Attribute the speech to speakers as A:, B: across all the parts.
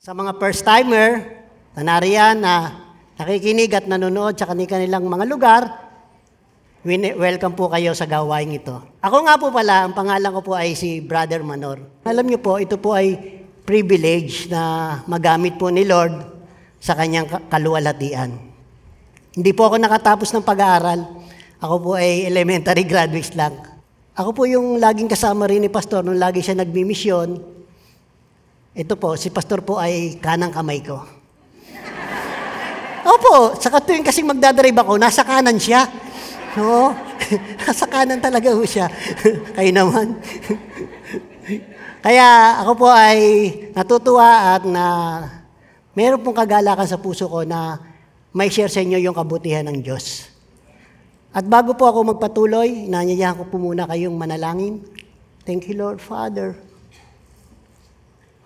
A: Sa mga first-timer na nariyan na nakikinig at nanonood sa kanilang mga lugar, welcome po kayo sa gawain ito. Ako nga po pala, ang pangalan ko po ay si Brother Manor. Alam niyo po, ito po ay privilege na magamit po ni Lord sa kanyang ka- kaluwalhatian. Hindi po ako nakatapos ng pag-aaral. Ako po ay elementary graduates lang. Ako po yung laging kasama rin ni Pastor nung lagi siya nagbimisyon. Ito po, si Pastor po ay kanang kamay ko. Opo, sa tuwing kasing magdadrive ako, nasa kanan siya. Oo, nasa kanan talaga ho siya. Kayo naman. Kaya ako po ay natutuwa at na meron pong kagalakan sa puso ko na may share sa inyo yung kabutihan ng Diyos. At bago po ako magpatuloy, nanyayahan ko po muna kayong manalangin. Thank you, Lord Father.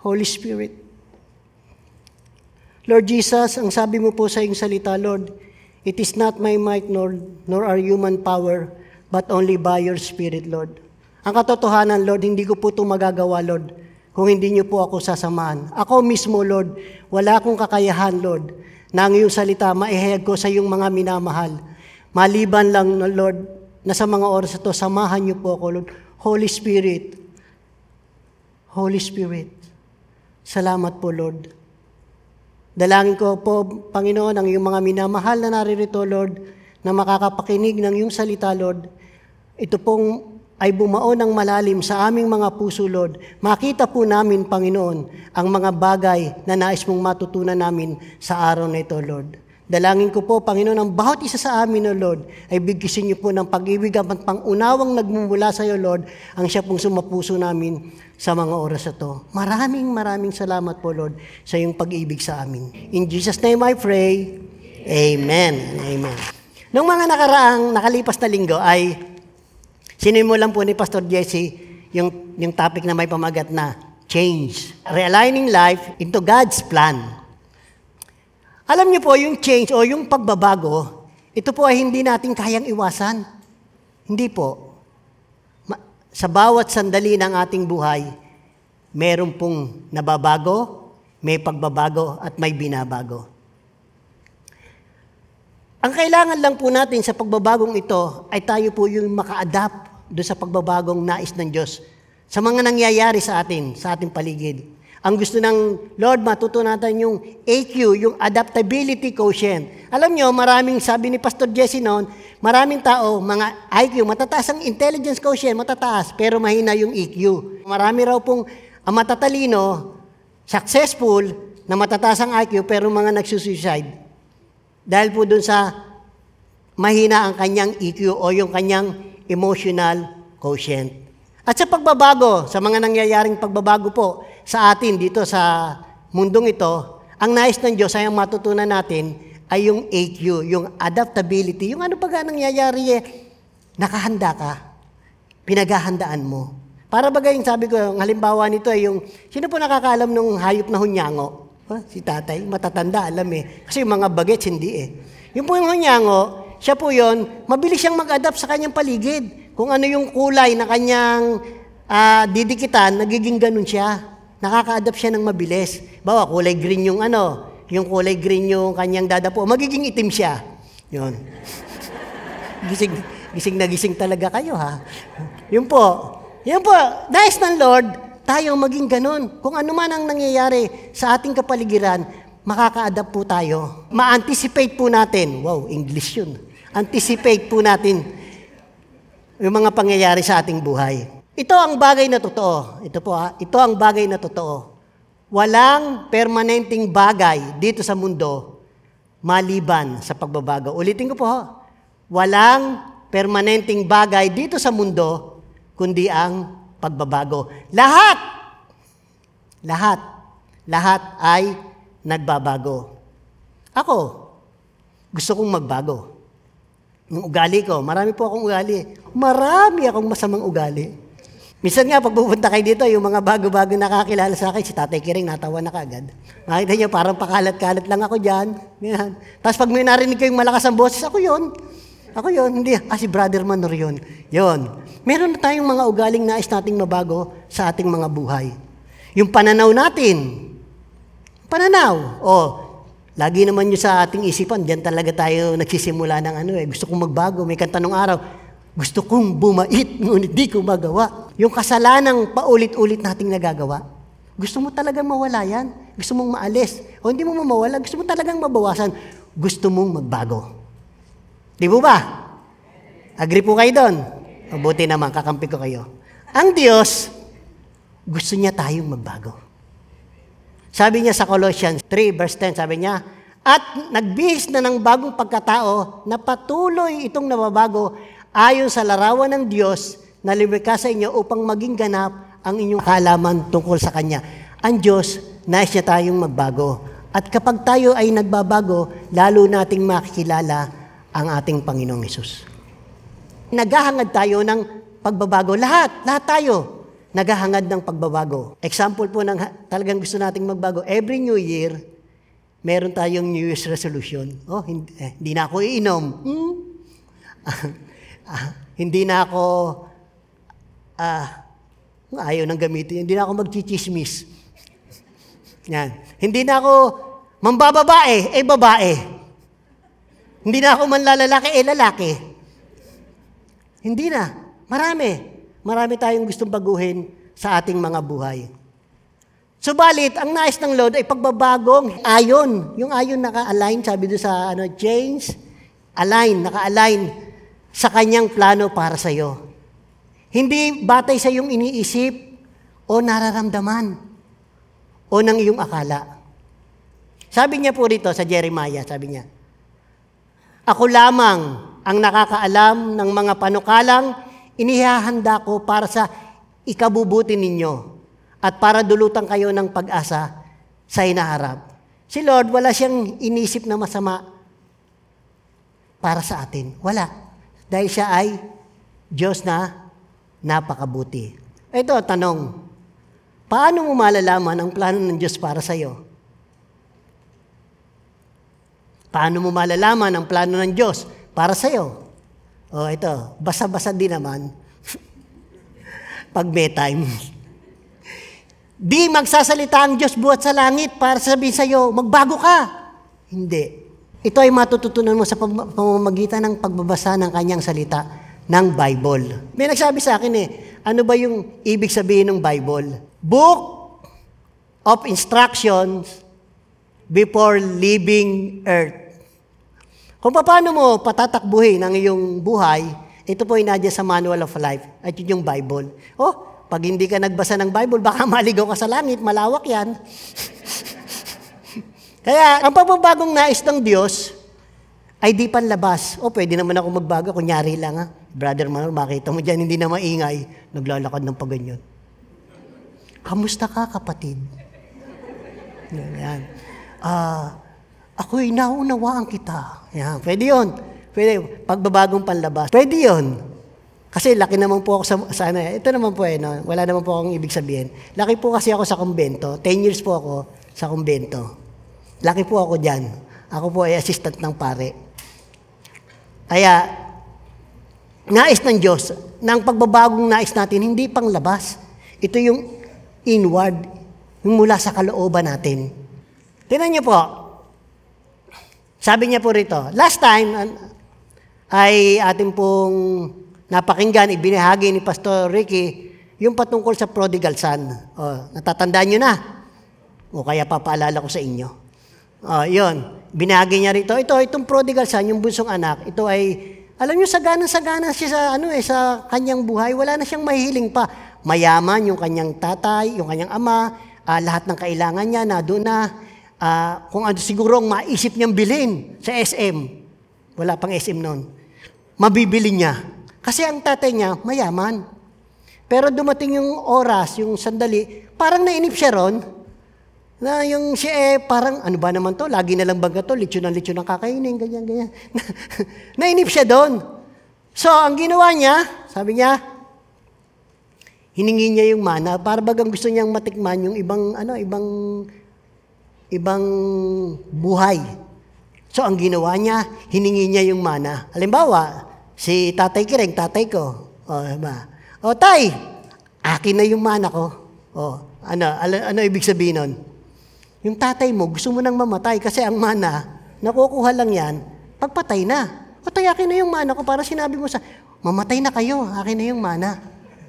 A: Holy Spirit. Lord Jesus, ang sabi mo po sa iyong salita, Lord, it is not my might nor, nor our human power, but only by your Spirit, Lord. Ang katotohanan, Lord, hindi ko po ito magagawa, Lord, kung hindi niyo po ako sasamahan. Ako mismo, Lord, wala akong kakayahan, Lord, na ang iyong salita maihayag ko sa iyong mga minamahal. Maliban lang, Lord, na sa mga oras ito, samahan niyo po ako, Lord. Holy Spirit, Holy Spirit, salamat po, Lord. Dalangin ko po, Panginoon, ang iyong mga minamahal na naririto, Lord, na makakapakinig ng iyong salita, Lord. Ito pong ay bumao ng malalim sa aming mga puso, Lord. Makita po namin, Panginoon, ang mga bagay na nais mong matutunan namin sa araw na ito, Lord. Dalangin ko po, Panginoon, ang bawat isa sa amin, O Lord, ay bigkisin niyo po ng pag-ibig at pangunawang nagmumula sa iyo, Lord, ang siya pong sumapuso namin sa mga oras na to. Maraming maraming salamat po, Lord, sa iyong pag-ibig sa amin. In Jesus' name I pray. Amen. Amen. Nung mga nakaraang nakalipas na linggo ay sinimulan po ni Pastor Jesse yung, yung topic na may pamagat na change. Realigning life into God's plan. Alam niyo po, yung change o yung pagbabago, ito po ay hindi natin kayang iwasan. Hindi po. Sa bawat sandali ng ating buhay, meron pong nababago, may pagbabago at may binabago. Ang kailangan lang po natin sa pagbabagong ito ay tayo po yung maka-adapt doon sa pagbabagong nais ng Diyos sa mga nangyayari sa atin, sa ating paligid. Ang gusto ng Lord, matutunan natin yung AQ, yung adaptability quotient. Alam nyo, maraming, sabi ni Pastor Jesse noon, maraming tao, mga IQ, matataas ang intelligence quotient, matataas, pero mahina yung EQ. Marami raw pong ang matatalino, successful, na matataas ang IQ, pero mga nagsusuicide. Dahil po dun sa mahina ang kanyang EQ o yung kanyang emotional quotient. At sa pagbabago, sa mga nangyayaring pagbabago po sa atin dito sa mundong ito, ang nais ng Diyos ay ang matutunan natin ay yung AQ, yung adaptability, yung ano pa nga nangyayari eh, nakahanda ka, pinaghahandaan mo. Para bagay yung sabi ko, ang halimbawa nito ay yung, sino po nakakaalam ng hayop na hunyango? Ha? Si tatay, matatanda, alam eh. Kasi yung mga bagets, hindi eh. Yung po yung hunyango, siya po yon, mabilis siyang mag-adapt sa kanyang paligid. Kung ano yung kulay na kanyang ah, didikitan, nagiging ganun siya. Nakaka-adapt siya ng mabilis. Bawa, kulay green yung ano, yung kulay green yung kanyang dadapo, magiging itim siya. Yun. gising, gising na gising talaga kayo ha. Yun po. Yun po, nais ng Lord, tayo maging ganun. Kung ano man ang nangyayari sa ating kapaligiran, makaka-adapt po tayo. Ma-anticipate po natin. Wow, English yun. Anticipate po natin yung mga pangyayari sa ating buhay. Ito ang bagay na totoo. Ito po ha. Ito ang bagay na totoo. Walang permanenteng bagay dito sa mundo maliban sa pagbabago. Ulitin ko po ha. Walang permanenteng bagay dito sa mundo kundi ang pagbabago. Lahat, lahat, lahat ay nagbabago. Ako, gusto kong magbago. Yung ugali ko, marami po akong ugali. Marami akong masamang ugali. Minsan nga, pag pupunta kayo dito, yung mga bago-bago nakakilala sa akin, si Tatay Kiring, natawa na kagad. Makita niyo, parang pakalat-kalat lang ako dyan. Yan. Tapos pag may narinig kayong malakas ang boses, ako yon. Ako yon. Hindi, ah, si Brother Manor yun. Yon. Meron na tayong mga ugaling nais nating mabago sa ating mga buhay. Yung pananaw natin, Pananaw. O, lagi naman nyo sa ating isipan, diyan talaga tayo nagsisimula ng ano eh. Gusto kong magbago. May kanta nung araw, gusto kong bumait, ngunit di ko magawa. Yung kasalanang paulit-ulit nating nagagawa. Gusto mo talagang mawala yan. Gusto mong maalis. O hindi mo mawala, gusto mo talagang mabawasan. Gusto mong magbago. Di po ba? Agree po kayo doon? Mabuti naman, kakampi ko kayo. Ang Diyos, gusto niya tayong magbago. Sabi niya sa Colossians 3 verse 10, sabi niya, At nagbihis na ng bagong pagkatao na patuloy itong nababago ayon sa larawan ng Diyos na lumikha sa inyo upang maging ganap ang inyong kalaman tungkol sa Kanya. Ang Diyos, nais niya tayong magbago. At kapag tayo ay nagbabago, lalo nating makikilala ang ating Panginoong Yesus. Naghahangad tayo ng pagbabago. Lahat, lahat tayo naghahangad ng pagbabago. Example po ng talagang gusto nating magbago. Every New Year, meron tayong New Year's resolution. Oh, hindi, eh, hindi na ako iinom. Hmm? Ah, hindi na ako, ah, ayaw nang gamitin. Hindi na ako magchichismis. Yan. Hindi na ako mambababae, eh babae. Hindi na ako manlalalaki, eh lalaki. Hindi na. Marami. Marami tayong gustong baguhin sa ating mga buhay. Subalit, ang nais ng Lord ay pagbabagong ayon. Yung ayon naka-align, sabi doon sa ano, change, align, naka-align sa kanyang plano para sa iyo. Hindi batay sa iyong iniisip o nararamdaman o ng iyong akala. Sabi niya po rito sa Jeremiah, sabi niya, Ako lamang ang nakakaalam ng mga panukalang inihahanda ko para sa ikabubuti ninyo at para dulutan kayo ng pag-asa sa inaharap. Si Lord, wala siyang inisip na masama para sa atin. Wala. Dahil siya ay Diyos na napakabuti. Ito, tanong. Paano mo malalaman ang plano ng Diyos para sa iyo? Paano mo malalaman ang plano ng Diyos para sa iyo? O ito, basa-basa din naman. Pag may time. Di magsasalita ang Diyos buhat sa langit para sabihin sa iyo, magbago ka. Hindi. Ito ay matututunan mo sa pam- pamamagitan ng pagbabasa ng kanyang salita ng Bible. May nagsabi sa akin eh, ano ba yung ibig sabihin ng Bible? Book of instructions before leaving earth. Kung paano mo patatakbuhin ang iyong buhay, ito po ay sa Manual of Life at yun yung Bible. Oh, pag hindi ka nagbasa ng Bible, baka maligaw ka sa langit, malawak yan. Kaya, ang pagbabagong nais ng Diyos ay di panlabas. O, pwede naman ako magbago, kunyari lang ha. Brother Manol, makita mo dyan, hindi na maingay, naglalakad ng paganyan. Kamusta ka, kapatid? Yan. Ah, ako'y naunawaan kita. Yan, pwede yun. Pwede, pagbabagong panlabas. Pwede yun. Kasi laki naman po ako sa, sa ano, ito naman po eh, no? wala naman po akong ibig sabihin. Laki po kasi ako sa kumbento. 10 years po ako sa kumbento. Laki po ako dyan. Ako po ay assistant ng pare. Kaya, nais ng Diyos, ng pagbabagong nais natin, hindi pang labas. Ito yung inward, yung mula sa kalooban natin. Tingnan niyo po, sabi niya po rito, last time ay ating pong napakinggan, ibinahagi ni Pastor Ricky, yung patungkol sa prodigal son. O, natatandaan niyo na. O kaya papaalala ko sa inyo. O, yun. Binahagi niya rito. Ito, itong prodigal son, yung bunsong anak, ito ay, alam niyo, sagana-sagana siya sa, ano eh, sa kanyang buhay. Wala na siyang mahihiling pa. Mayaman yung kanyang tatay, yung kanyang ama, ah, lahat ng kailangan niya na doon na, ah, kung ano siguro ang maisip niyang bilhin sa SM. Wala pang SM noon. Mabibili niya. Kasi ang tatay niya, mayaman. Pero dumating yung oras, yung sandali, parang nainip siya ron, na yung siya eh, parang, ano ba naman to? Lagi na lang baga to, lechon na lechon ang kakainin, ganyan, ganyan. nainip siya doon. So, ang ginawa niya, sabi niya, hiningi niya yung mana, para bagang gusto niyang matikman yung ibang, ano, ibang, ibang buhay. So, ang ginawa niya, hiningi niya yung mana. Halimbawa, si tatay Kireng, tatay ko. O, diba? O, tay, akin na yung mana ko. O, ano, ano, ano ibig sabihin nun? Yung tatay mo, gusto mo nang mamatay kasi ang mana, nakukuha lang yan, pagpatay na. O tayakin na yung mana ko para sinabi mo sa, mamatay na kayo, akin na yung mana.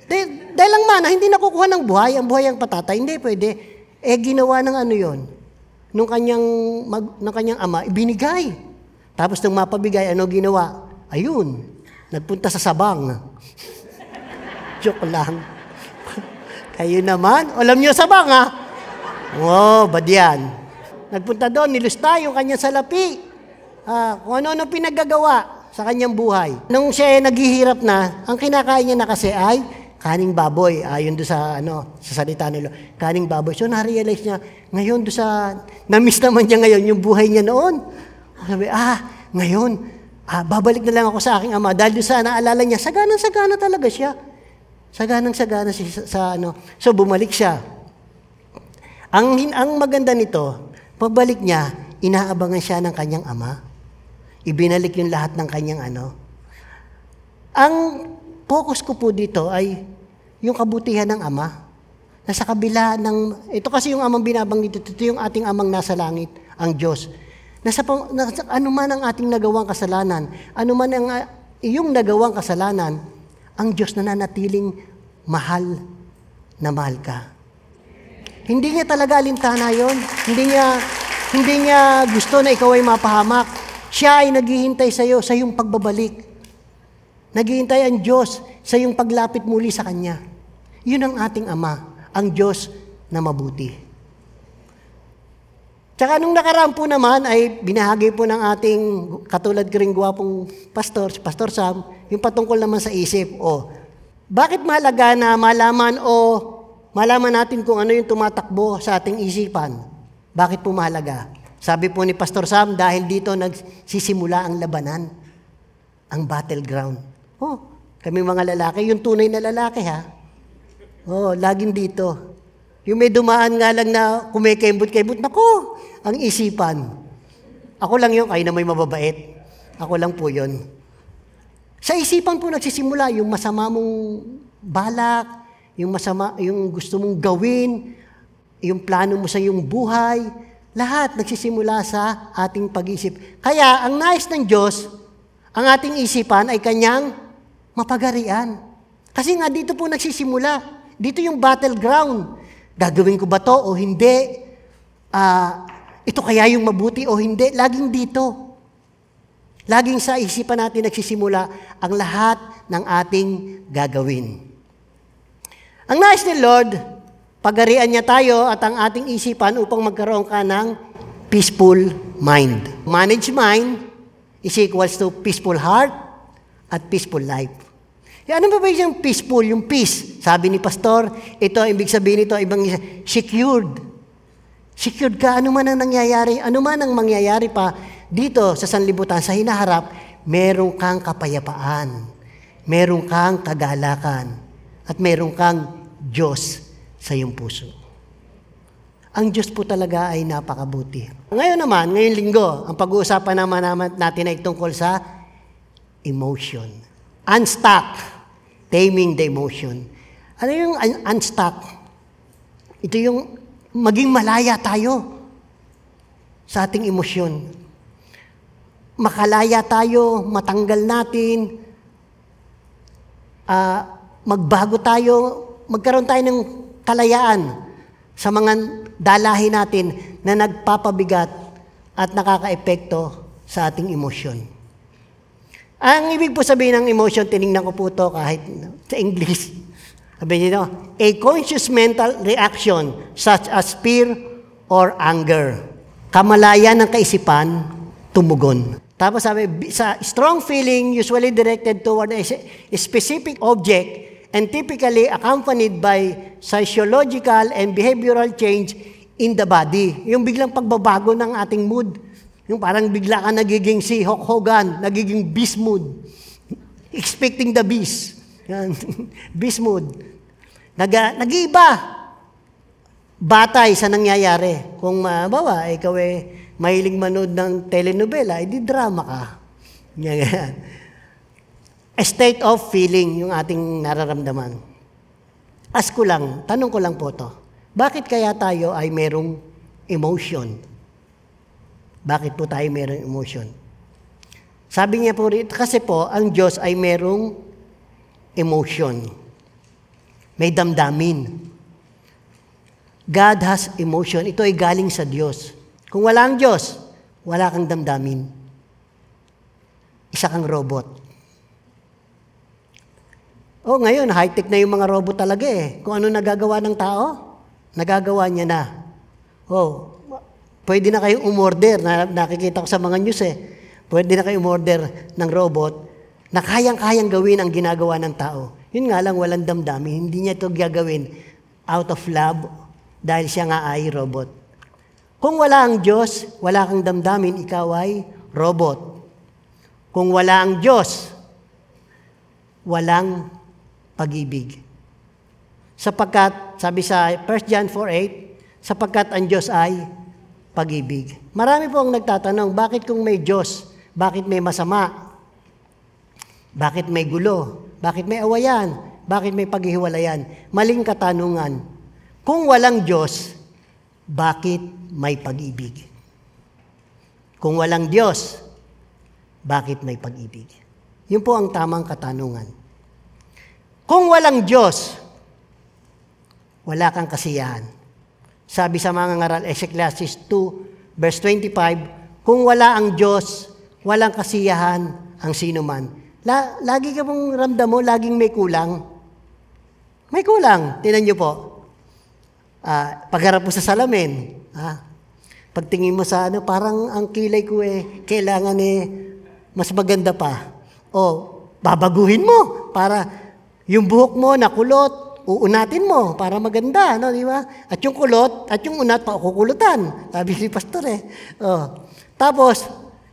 A: Dahil, dahil ang mana, hindi nakukuha ng buhay, ang buhay ang patatay, hindi pwede. Eh, ginawa ng ano yon nung kanyang, mag, ng kanyang ama, ibinigay. Tapos nung mapabigay, ano ginawa? Ayun, nagpunta sa sabang. Joke lang. Kayo naman, alam niyo sabang ha? Oh, bad yan. Nagpunta doon, nilusta yung kanyang salapi. Ah, kung ano-ano pinagagawa sa kanyang buhay. Nung siya ay naghihirap na, ang kinakain niya na kasi ay kaning baboy. Ayon do sa ano, sa salita nila, kaning baboy. So na-realize niya, ngayon do sa na-miss naman niya ngayon yung buhay niya noon. Sabi, ah, ngayon, ah, babalik na lang ako sa aking ama dahil doon sa naalala niya, saganang-sagana talaga siya. Saganang-sagana siya sa, sa ano. So bumalik siya. Ang, ang maganda nito, pagbalik niya, inaabangan siya ng kanyang ama. Ibinalik yung lahat ng kanyang ano. Ang focus ko po dito ay yung kabutihan ng ama. Nasa kabila ng, ito kasi yung amang binabanggit ito, ito yung ating amang nasa langit, ang Diyos. Nasa, nasa ano man ang ating nagawang kasalanan, ano man ang iyong nagawang kasalanan, ang Diyos na nanatiling mahal na mahal ka. Hindi niya talaga alintana yon. Hindi niya, hindi niya gusto na ikaw ay mapahamak. Siya ay naghihintay sa iyo sa iyong pagbabalik. Naghihintay ang Diyos sa iyong paglapit muli sa Kanya. Yun ang ating Ama, ang Diyos na mabuti. Tsaka nung nakaraan po naman ay binahagi po ng ating katulad ko rin gwapong pastor, si Pastor Sam, yung patungkol naman sa isip. O, bakit mahalaga na malaman o malaman natin kung ano yung tumatakbo sa ating isipan? Bakit po mahalaga? Sabi po ni Pastor Sam, dahil dito nagsisimula ang labanan, ang battleground. Oh, kami mga lalaki, yung tunay na lalaki ha. Oh, laging dito. Yung may dumaan nga lang na kumikembot-kembot, nako, ang isipan. Ako lang yun, kayo na may mababait. Ako lang po yun. Sa isipan po nagsisimula yung masama mong balak, yung masama, yung gusto mong gawin, yung plano mo sa iyong buhay, lahat nagsisimula sa ating pag-isip. Kaya ang nais ng Diyos, ang ating isipan ay kanyang mapagarian. Kasi nga dito po nagsisimula. Dito yung battleground. Gagawin ko ba to o hindi? Ah, ito kaya yung mabuti o hindi? Laging dito. Laging sa isipan natin nagsisimula ang lahat ng ating gagawin. Ang nais ni Lord, pagarian niya tayo at ang ating isipan upang magkaroon ka ng peaceful mind. Manage mind is equals to peaceful heart at peaceful life. Yan, ano ba ba yung peaceful? Yung peace. Sabi ni Pastor, ito, ibig sabihin ito, ibang isa, secured. Secured ka, ano man ang nangyayari, ano man ang mangyayari pa dito sa sanlibutan, sa hinaharap, meron kang kapayapaan, meron kang kagalakan, at meron kang Diyos sa iyong puso. Ang Diyos po talaga ay napakabuti. Ngayon naman, ngayong linggo, ang pag-uusapan naman natin ay tungkol sa emotion. Unstuck. Taming the emotion. Ano yung un- unstuck? Ito yung maging malaya tayo sa ating emosyon. Makalaya tayo, matanggal natin, ah, magbago tayo, magkaroon tayo ng kalayaan sa mga dalahin natin na nagpapabigat at nakakaepekto sa ating emosyon. Ang ibig po sabihin ng emotion, tinignan ko po to kahit sa English. Sabi niyo, a conscious mental reaction such as fear or anger. Kamalayan ng kaisipan, tumugon. Tapos sabi, bi- sa strong feeling usually directed toward a specific object and typically accompanied by physiological and behavioral change in the body. Yung biglang pagbabago ng ating mood. Yung parang bigla ka nagiging si Hulk Hogan, nagiging beast mood. Expecting the beast. Yan. beast mood. Nag, nag-iiba. Batay sa nangyayari. Kung mabawa, ikaw eh, mahilig manood ng telenovela, edi drama ka. Yan, yan. A state of feeling yung ating nararamdaman. Ask ko lang, tanong ko lang po to. Bakit kaya tayo ay merong emotion. Bakit po tayo mayroong emotion? Sabi niya po rito, kasi po, ang Diyos ay merong emotion. May damdamin. God has emotion. Ito ay galing sa Diyos. Kung wala ang Diyos, wala kang damdamin. Isa kang robot. Oh, ngayon, high-tech na yung mga robot talaga eh. Kung ano nagagawa ng tao, nagagawa niya na. Oh, pwede na kayong umorder. Na, nakikita ko sa mga news eh. Pwede na kayong umorder ng robot na kayang-kayang gawin ang ginagawa ng tao. Yun nga lang, walang damdamin. Hindi niya ito gagawin out of love dahil siya nga ay robot. Kung wala ang Diyos, wala kang damdamin, ikaw ay robot. Kung wala ang Diyos, walang pag-ibig. Sapagkat, sabi sa 1 John 4.8, sapagkat ang Diyos ay pag-ibig. Marami po ang nagtatanong, bakit kung may Diyos, bakit may masama? Bakit may gulo? Bakit may awayan? Bakit may paghihiwalayan? Maling katanungan. Kung walang Diyos, bakit may pag-ibig? Kung walang Diyos, bakit may pag-ibig? Yun po ang tamang katanungan. Kung walang Diyos, wala kang kasiyahan. Sabi sa mga ngaral, Ecclesiastes 2, verse 25, kung wala ang Diyos, walang kasiyahan ang sino man. La, lagi ka mong ramdam mo, laging may kulang. May kulang. Tinan niyo po. Ah, pagharap mo sa salamin, ah, pagtingin mo sa ano, parang ang kilay ko eh, kailangan eh, mas maganda pa. O, babaguhin mo para yung buhok mo nakulot, uunatin mo para maganda, no, di ba? At yung kulot, at yung unat, pakukulutan. Sabi ni pastor eh. Oh. Tapos,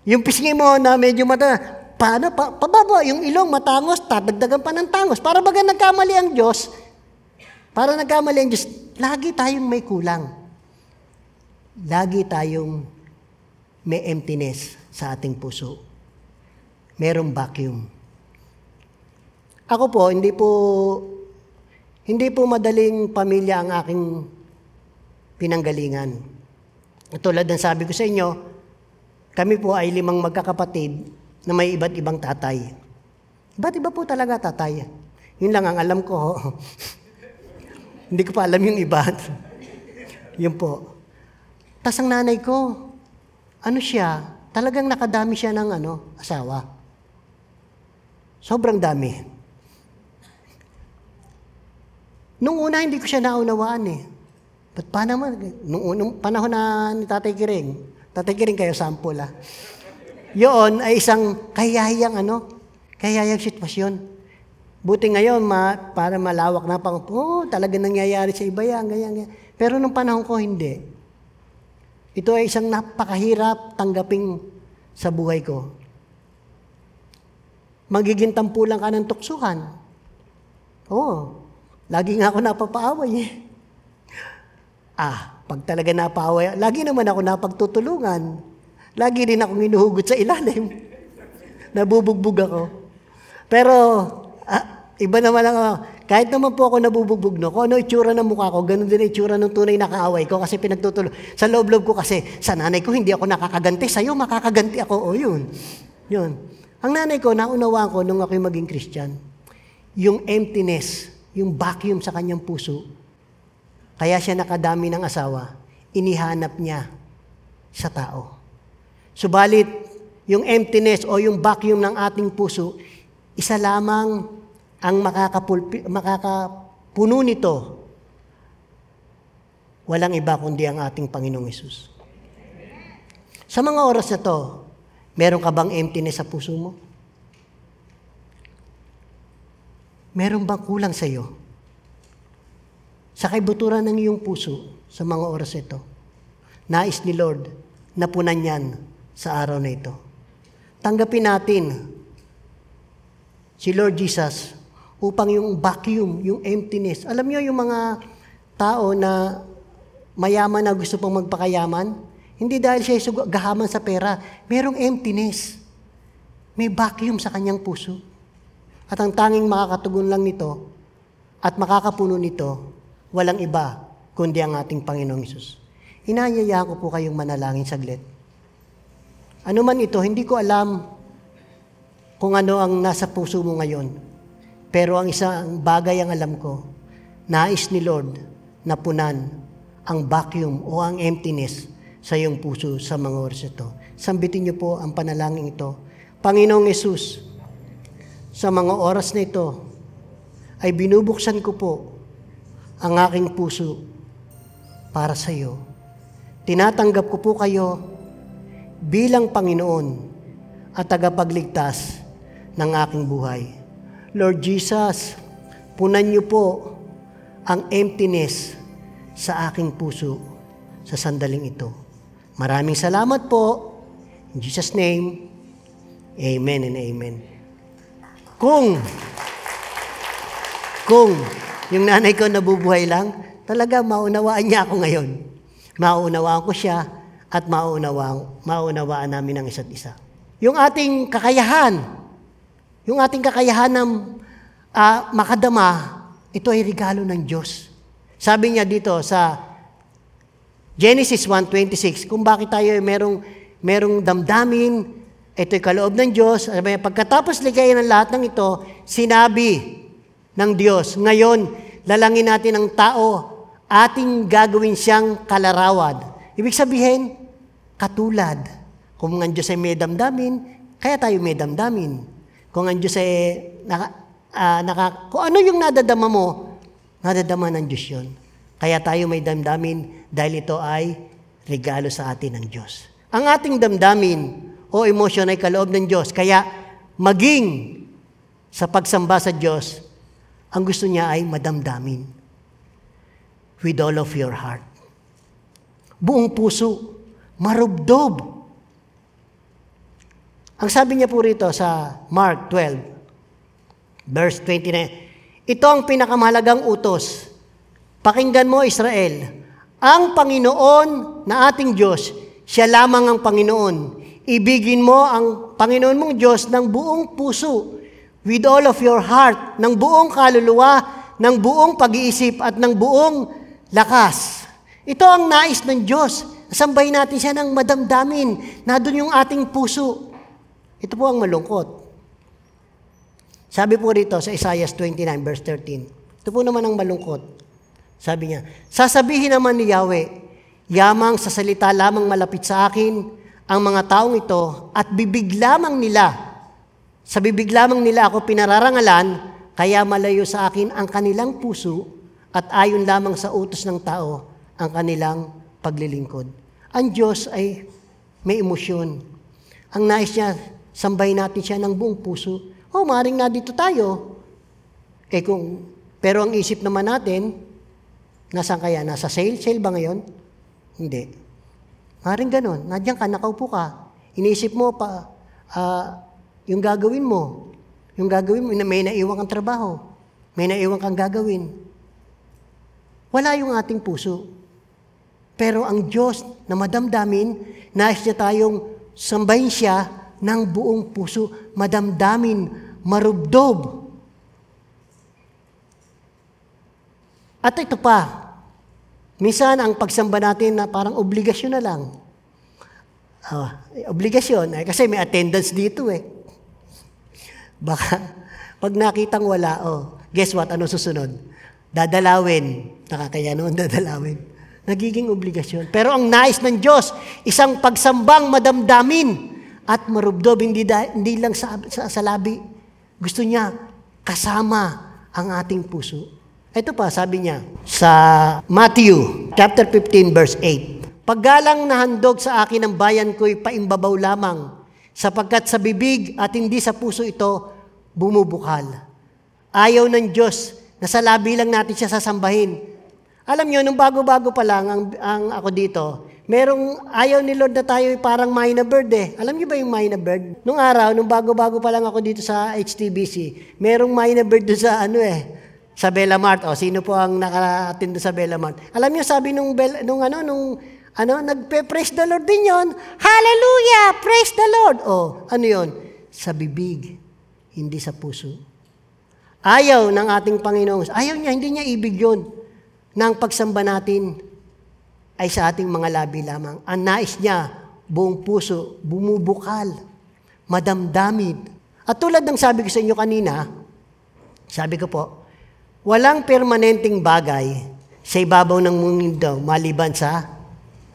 A: yung pisngi mo na medyo mata, paano, pa, pababa, yung ilong matangos, tatagdagan pa ng tangos. Para baga nagkamali ang Diyos, para nagkamali ang Diyos, lagi tayong may kulang. Lagi tayong may emptiness sa ating puso. Merong vacuum. Ako po, hindi po hindi po madaling pamilya ang aking pinanggalingan. Tulad ng sabi ko sa inyo, kami po ay limang magkakapatid na may iba't ibang tatay. Iba't iba po talaga tatay. Yun lang ang alam ko. Hindi ko pa alam yung iba. Yun po. Tapos ang nanay ko, ano siya, talagang nakadami siya ng ano, asawa. Sobrang dami. Nung una, hindi ko siya naunawaan eh. Ba't pa naman? Nung unang panahon na ni Tatay Kiring, Tatay Kiring kayo sample ah. Yun ay isang kahiyahiyang ano, kahiyahiyang sitwasyon. Buti ngayon, ma, para malawak na pang, oh, talaga nangyayari sa iba yan, ganyan, ganyan. Pero nung panahon ko, hindi. Ito ay isang napakahirap tanggaping sa buhay ko. Magiging tampulang ka ng tuksuhan. Oo. Lagi nga ako napapaaway eh. Ah, pag talaga napaaway, lagi naman ako napagtutulungan. Lagi rin akong inuhugot sa ilalim. Nabubugbog ako. Pero, ah, iba naman ako. Kahit naman po ako nabubugbog, no, kung ano itsura ng mukha ko, ganun din itsura ng tunay na kaaway ko kasi pinagtutulong. Sa loob-loob ko kasi, sa nanay ko hindi ako nakakaganti, sa'yo makakaganti ako. O yun. Yun. Ang nanay ko, naunawaan ko nung ako'y maging Christian, yung emptiness, yung vacuum sa kanyang puso, kaya siya nakadami ng asawa, inihanap niya sa tao. Subalit, yung emptiness o yung vacuum ng ating puso, isa lamang ang makakapulpi, makakapuno nito. Walang iba kundi ang ating Panginoong Yesus. Sa mga oras na to, meron ka bang emptiness sa puso mo? Meron bang kulang sa iyo? Sa kaibuturan ng iyong puso sa mga oras ito, nais ni Lord na punan yan sa araw na ito. Tanggapin natin si Lord Jesus upang yung vacuum, yung emptiness. Alam niyo yung mga tao na mayaman na gusto pang magpakayaman, hindi dahil siya gahaman sa pera, merong emptiness. May vacuum sa kanyang puso. At ang tanging makakatugon lang nito at makakapuno nito, walang iba kundi ang ating Panginoong Isus. inanyaya ko po kayong manalangin saglit. Ano man ito, hindi ko alam kung ano ang nasa puso mo ngayon. Pero ang isang bagay ang alam ko, nais ni Lord na punan ang vacuum o ang emptiness sa iyong puso sa mga oras ito. Sambitin niyo po ang panalangin ito. Panginoong Yesus, sa mga oras na ito, ay binubuksan ko po ang aking puso para sa iyo. Tinatanggap ko po kayo bilang Panginoon at tagapagligtas ng aking buhay. Lord Jesus, punan niyo po ang emptiness sa aking puso sa sandaling ito. Maraming salamat po. In Jesus' name, Amen and Amen. Kung, kung yung nanay ko nabubuhay lang, talaga maunawaan niya ako ngayon. Maunawaan ko siya at maunawaan, maunawaan namin ang isa't isa. Yung ating kakayahan, yung ating kakayahan ng ah, makadama, ito ay regalo ng Diyos. Sabi niya dito sa Genesis 1.26, kung bakit tayo ay merong, merong damdamin, ito'y kaloob ng Diyos. Pagkatapos ligayin ng lahat ng ito, sinabi ng Diyos, ngayon, lalangin natin ang tao, ating gagawin siyang kalarawan. Ibig sabihin, katulad. Kung ang Diyos ay may damdamin, kaya tayo may damdamin. Kung ang Diyos ay naka, ah, naka, kung ano yung nadadama mo, nadadama ng Diyos yun. Kaya tayo may damdamin dahil ito ay regalo sa atin ng Diyos. Ang ating damdamin o emosyon ay kaloob ng Diyos. Kaya maging sa pagsamba sa Diyos, ang gusto niya ay madamdamin with all of your heart. Buong puso, marubdob. Ang sabi niya po rito sa Mark 12, verse 29, ito ang pinakamahalagang utos. Pakinggan mo, Israel, ang Panginoon na ating Diyos, siya lamang ang Panginoon. Ibigin mo ang Panginoon mong Diyos ng buong puso, with all of your heart, ng buong kaluluwa, ng buong pag-iisip at ng buong lakas. Ito ang nais ng Diyos. Sambay natin siya ng madamdamin na doon yung ating puso. Ito po ang malungkot. Sabi po rito sa Isaiah 29 verse 13. Ito po naman ang malungkot. Sabi niya, sasabihin naman ni Yahweh, yamang sa salita lamang malapit sa akin ang mga taong ito at bibig lamang nila. Sa bibig lamang nila ako pinararangalan, kaya malayo sa akin ang kanilang puso at ayon lamang sa utos ng tao ang kanilang paglilingkod. Ang Diyos ay may emosyon. Ang nais niya, sambay natin siya ng buong puso. Oh, maring na dito tayo. Eh kung, pero ang isip naman natin, nasaan kaya? Nasa sale? Sale ba ngayon? Hindi. Maring ganon. Nandiyan ka, nakaupo ka. Iniisip mo pa, ah, yung gagawin mo. Yung gagawin mo, may naiwan kang trabaho. May naiwan kang gagawin. Wala yung ating puso. Pero ang Diyos na madamdamin, nais niya tayong sambahin siya ng buong puso, madamdamin, marubdob. At ito pa, minsan ang pagsamba natin na parang obligasyon na lang. Ah, obligasyon, eh, kasi may attendance dito eh. Baka, pag nakitang wala, oh, guess what, ano susunod? Dadalawin. Nakakaya noon dadalawin. Nagiging obligasyon. Pero ang nais ng Diyos, isang pagsambang madamdamin at marubdob, hindi, da, hindi lang sa, sa, sa labi. Gusto niya kasama ang ating puso. Ito pa, sabi niya sa Matthew chapter 15 verse 8. Paggalang na handog sa akin ng bayan ko'y paimbabaw lamang, sapagkat sa bibig at hindi sa puso ito bumubukal. Ayaw ng Diyos na sa labi lang natin siya sasambahin. Alam niyo, nung bago-bago pa lang ang, ang ako dito, merong ayaw ni Lord na tayo parang minor bird eh. Alam niyo ba yung minor bird? Nung araw, nung bago-bago pa lang ako dito sa HTBC, merong minor bird doon sa ano eh, sa Bella Mart. O, sino po ang naka-attend doon sa Bella Mart? Alam niyo, sabi nung, Bel, nung ano, nung ano, nagpe-praise the Lord din yon. Hallelujah! Praise the Lord! O, ano yon? Sa bibig, hindi sa puso. Ayaw ng ating Panginoon. Ayaw niya, hindi niya ibig yun ng pagsamba natin ay sa ating mga labi lamang. Ang nais niya, buong puso, bumubukal, madamdamid. At tulad ng sabi ko sa inyo kanina, sabi ko po, walang permanenteng bagay sa ibabaw ng mundo maliban sa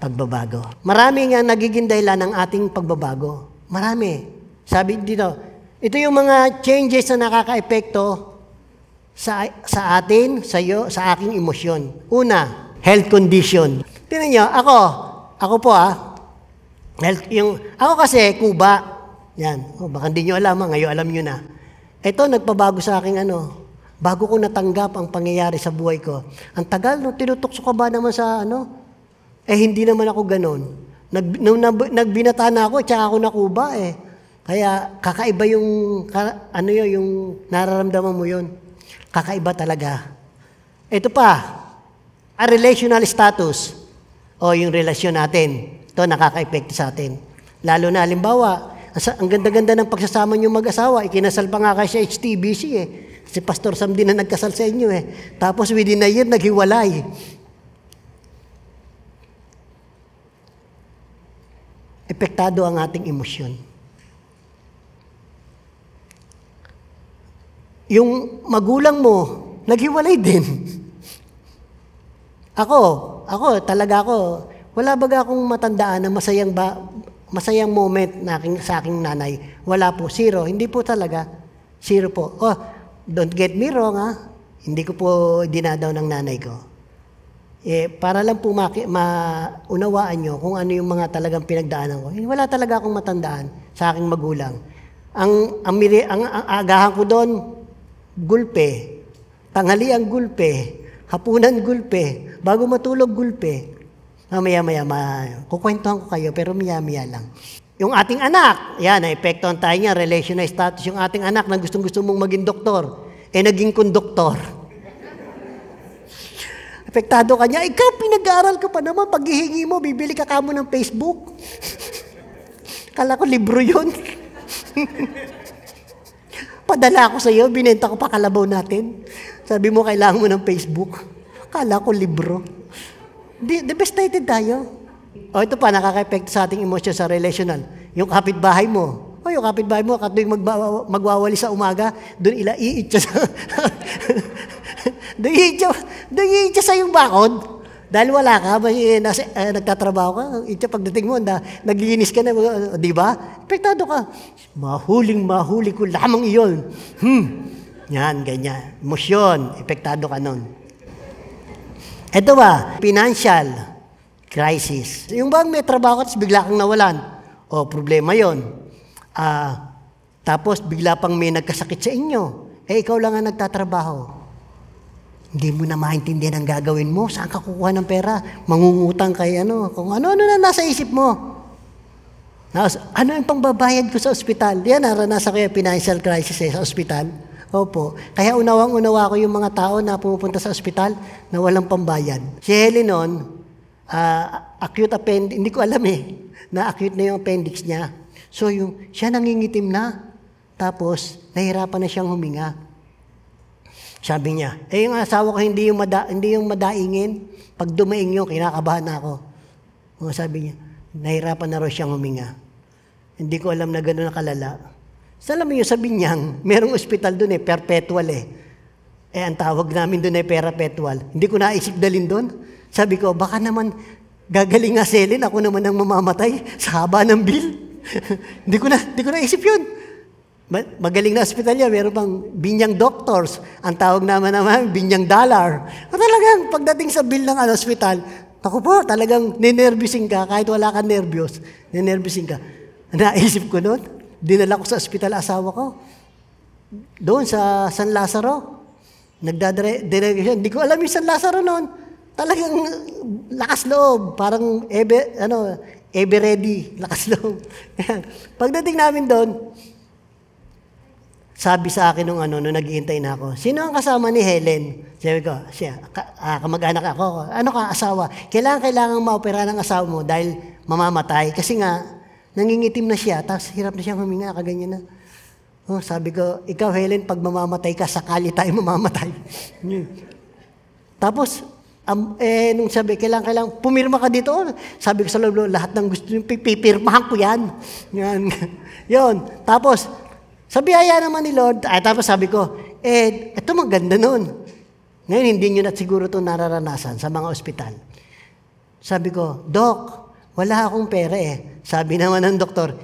A: pagbabago. Marami nga nagiging dahilan ng ating pagbabago. Marami. Sabi dito, ito yung mga changes na nakaka-epekto sa, sa atin, sa iyo, sa aking emosyon. Una, health condition. Tingnan nyo, ako, ako po ah, health, yung, ako kasi, kuba. Yan, oh, baka hindi nyo alam, ah, ngayon alam nyo na. Ito, nagpabago sa aking ano, bago ko natanggap ang pangyayari sa buhay ko. Ang tagal, no, tinutokso ka ba naman sa ano? Eh, hindi naman ako ganon. Nag, nung nab, nagbinata na ako, tsaka ako nakuba eh. Kaya kakaiba yung, ka, ano yun, yung nararamdaman mo yun. Kakaiba talaga. Ito pa, a relational status o yung relasyon natin. Ito nakaka-epekto sa atin. Lalo na, halimbawa, ang ganda-ganda ng pagsasama niyo mag-asawa, ikinasal pa nga kayo sa HTBC eh. Si Pastor Sam din na nagkasal sa inyo eh. Tapos within a year, naghiwalay. Epektado ang ating emosyon. Yung magulang mo, naghiwalay din. Ako, ako, talaga ako, wala baga akong matandaan na masayang ba, masayang moment na aking, sa aking nanay. Wala po, zero. Hindi po talaga. Zero po. Oh, don't get me wrong ha. Hindi ko po dinadaw ng nanay ko. Eh, para lang po maki, maunawaan nyo kung ano yung mga talagang pinagdaanan ko. Eh, Wala talaga akong matandaan sa aking magulang. Ang, ang, ang, ang agahan ko doon, gulpe. Tanghali ang gulpe. Hapunan gulpe. Bago matulog gulpe. Mamaya-maya, ma, kukwentuhan ko kayo, pero maya-maya lang. Yung ating anak, yan, naepektuhan tayo niya, relational status. Yung ating anak na gustong-gusto mong maging doktor, eh naging konduktor. Apektado ka niya, ikaw pinag-aaral ka pa naman, paghihingi mo, bibili ka kamo ng Facebook. Kala ko libro yun. Padala ko sa iyo, binenta ko pa kalabaw natin. Sabi mo, kailangan mo ng Facebook. Kala ko libro. Devastated tayo. O ito pa, nakaka-epekto sa ating emosyon sa relational. Yung kapitbahay mo. O yung kapitbahay mo, katuwing magbawa, magwawali sa umaga, doon ila iit siya sa... doon iit siya, doon iit siya sa yung bakod. Dahil wala ka, may, nasa, eh, nagtatrabaho ka, itya pagdating mo, na, naglinis ka na, uh, di ba? Apektado ka. Mahuling mahuli ko lamang iyon. Hmm. Yan, ganyan. Emosyon, epektado ka nun. Ito ba, financial crisis. Yung bang may trabaho ka, tapos bigla kang nawalan. O, problema yon. Ah, tapos bigla pang may nagkasakit sa inyo. Eh, ikaw lang ang nagtatrabaho. Hindi mo na maintindihan ang gagawin mo. Saan ka kukuha ng pera? Mangungutang kay ano. Kung ano-ano na nasa isip mo. Tapos, ano yung pangbabayad ko sa ospital? Yan, naranasan ko yung financial crisis eh, sa ospital. Opo. Kaya unawang-unawa ko yung mga tao na pumupunta sa ospital na walang pambayad. Si Helen noon, ah, acute appendix, hindi ko alam eh, na acute na yung appendix niya. So, yung, siya nangingitim na. Tapos, nahirapan na siyang huminga. Sabi niya, eh yung asawa ko hindi yung, mada, hindi yung madaingin. Pag dumaing yun, kinakabahan na ako. O, sabi niya, nahirapan na raw siyang huminga. Hindi ko alam na gano'n na kalala. Sa alam niyo, sabi niyang, merong ospital doon eh, perpetual eh. Eh, ang tawag namin doon ay perpetual. Hindi ko naisip dalin doon. Sabi ko, baka naman gagaling nga selin, ako naman ang mamamatay sa haba ng bill. hindi ko na, hindi ko naisip yun. Ma- Magaling na ospital niya, meron pang binyang doctors. Ang tawag naman naman, binyang dollar. O talagang, pagdating sa bill ng ano, ospital, ako po, talagang ninervyusin ka, kahit wala kang nervyos, ninervyusin ka. Naisip ko noon, dinala ko sa ospital asawa ko. Doon sa San Lazaro. Nagdadirection. Hindi ko alam yung San Lazaro noon. Talagang lakas loob. Parang ever, ano, ever ready. Lakas loob. Yan. Pagdating namin doon, sabi sa akin nung ano, nung naghihintay na ako, sino ang kasama ni Helen? Sabi ko, siya, ka, ah, kamag-anak ako. Ano ka, asawa? Kailangan, kailangan maopera ng asawa mo dahil mamamatay. Kasi nga, nangingitim na siya, tapos hirap na siyang huminga, kaganyan na. Oh, sabi ko, ikaw Helen, pag mamamatay ka, sakali tayo mamamatay. Tapos, Um, eh, nung sabi, kailangan, kailangan, pumirma ka dito. Sabi ko sa loob, lahat ng gusto nyo, pipirmahan ko yan. Yan. Yun. Tapos, sabi aya naman ni Lord, ay tapos sabi ko, eh, ito maganda nun. Ngayon, hindi nyo na siguro ito nararanasan sa mga ospital. Sabi ko, Dok, wala akong pera eh. Sabi naman ng doktor,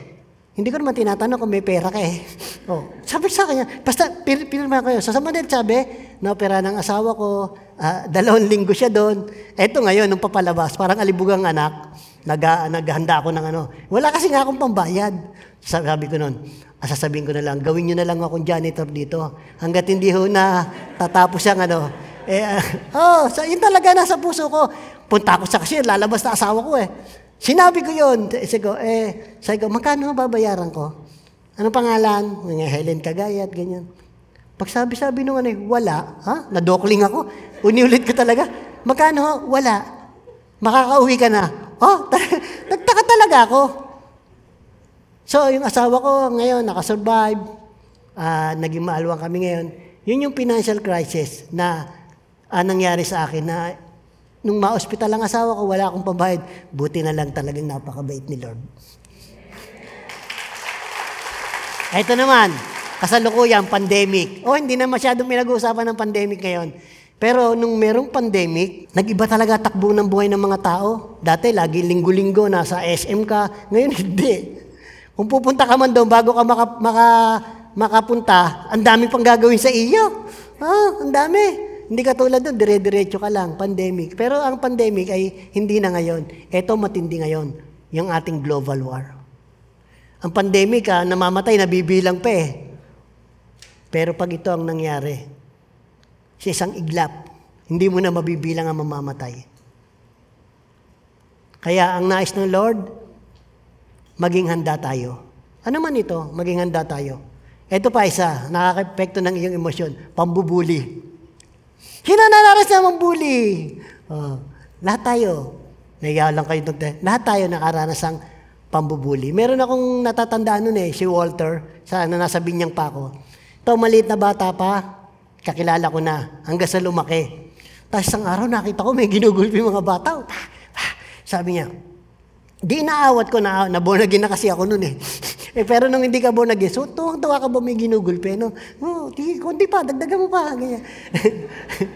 A: hindi ko naman tinatanong kung may pera ka eh. Oh, sabi sa kanya, basta pir pirma kayo. Sa Samanel sabi, naopera ng asawa ko, ah, dalawang linggo siya doon. Eto ngayon, nung papalabas, parang alibugang anak, nag, naghanda ako ng ano. Wala kasi nga akong pambayad. Sabi, sabi ko noon, ah, sasabihin ko na lang, gawin nyo na lang akong janitor dito. Hanggat hindi ho na tatapos ang ano. Eh, ah, oh, so, yun talaga nasa puso ko. Punta ako sa cashier, lalabas na asawa ko eh. Sinabi ko yun. Sabi ko, eh, sabi ko, magkano babayaran ko? Ano pangalan? Mga Helen Cagayat, ganyan. Pag sabi-sabi nung ano, eh, wala. Ha? Nadokling ako. Uniulit ko talaga. Magkano? Wala. Makakauwi ka na. Oh, nagtaka talaga ako. So, yung asawa ko ngayon, nakasurvive. Ah, naging maalwang kami ngayon. Yun yung financial crisis na ah, nangyari sa akin na nung ma-hospital ang asawa ko, wala akong pambayad. Buti na lang talagang napakabait ni Lord. Ito naman, kasalukuyan, pandemic. O, hindi na masyadong pinag-uusapan ng pandemic ngayon. Pero nung merong pandemic, nag-iba talaga takbo ng buhay ng mga tao. Dati, lagi linggo-linggo, nasa SM ka. Ngayon, hindi. Kung pupunta ka man doon, bago ka maka, maka, makapunta, ang dami pang gagawin sa iyo. Ah, ang dami. Hindi ka tulad doon, dire-diretso ka lang, pandemic. Pero ang pandemic ay hindi na ngayon. Ito matindi ngayon, yung ating global war. Ang pandemic, ah, namamatay, nabibilang pa eh. Pero pag ito ang nangyari, sa isang iglap, hindi mo na mabibilang ang mamamatay. Kaya ang nais ng Lord, maging handa tayo. Ano man ito, maging handa tayo. Ito pa isa, nakaka-epekto ng iyong emosyon, pambubuli. Hinananaras na mambuli. Oh, lahat tayo, naiya lang kayo. Lahat tayo nakaranas ng pambubuli. Meron akong natatandaan nun eh, si Walter, sa na nasa binyang pa ako. Ito, maliit na bata pa, kakilala ko na, hanggang sa lumaki. Tapos isang araw nakita ko may ginugulpi mga bata. Sabi niya, di naawat ko na, na born again na kasi ako nun eh. eh pero nung hindi ka born again, so tuwang-tuwa ka ba may ginugulpi, no? Oh, di, kunti pa, dagdagan mo pa. Ganyan.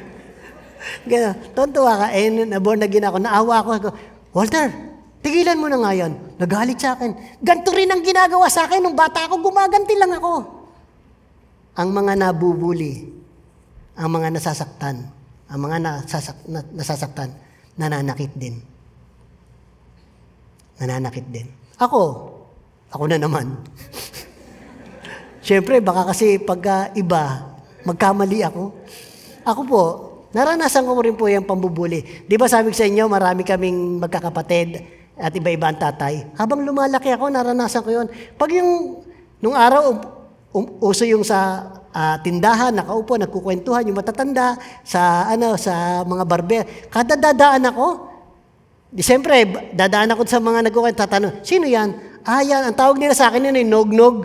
A: Ganyan. Tuwang-tuwa ka. Eh, na born again ako, naawa ako. ako Walter, tigilan mo na nga yan. Nagalit sa akin. Ganito rin ang ginagawa sa akin. Nung bata ako, gumaganti lang ako. Ang mga nabubuli, ang mga nasasaktan, ang mga nasasak, na, nasasaktan, nananakit din. Nananakit din. Ako, ako na naman. Siyempre, baka kasi pagka iba, magkamali ako. Ako po, naranasan ko rin po yung pambubuli. Di ba sabi ko sa inyo, marami kaming magkakapatid at iba-iba ang tatay. Habang lumalaki ako, naranasan ko yun. Pag yung, nung araw, um, uso yung sa ah, tindahan, nakaupo, nagkukwentuhan, yung matatanda, sa, ano, sa mga barber. Kada dadaan ako, Di siyempre, dadaan ako sa mga nagkukwento, tatanong, sino yan? Ah, yan. Ang tawag nila sa akin yun ay Nognog.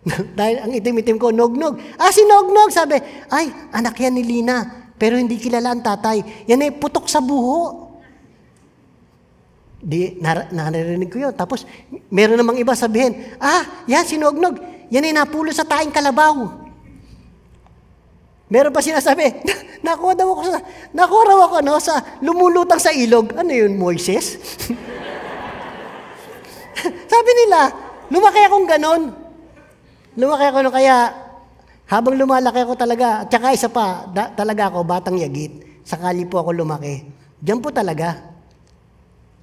A: Dahil ang itim-itim ko, Nognog. Ah, si Nognog, sabi. Ay, anak yan ni Lina. Pero hindi kilala ang tatay. Yan ay putok sa buho. Di, nar- naririnig ko yun. Tapos, meron namang iba sabihin, ah, yan, si Nognog. Yan ay napulo sa taing kalabaw. Meron pa sinasabi, nakuha daw ako sa, nakuha raw ako no, sa lumulutang sa ilog. Ano yun, Moises? Sabi nila, lumaki akong ganon. Lumaki ako no, kaya habang lumalaki ako talaga, at saka isa pa, da, talaga ako, batang yagit, sakali po ako lumaki. Diyan po talaga.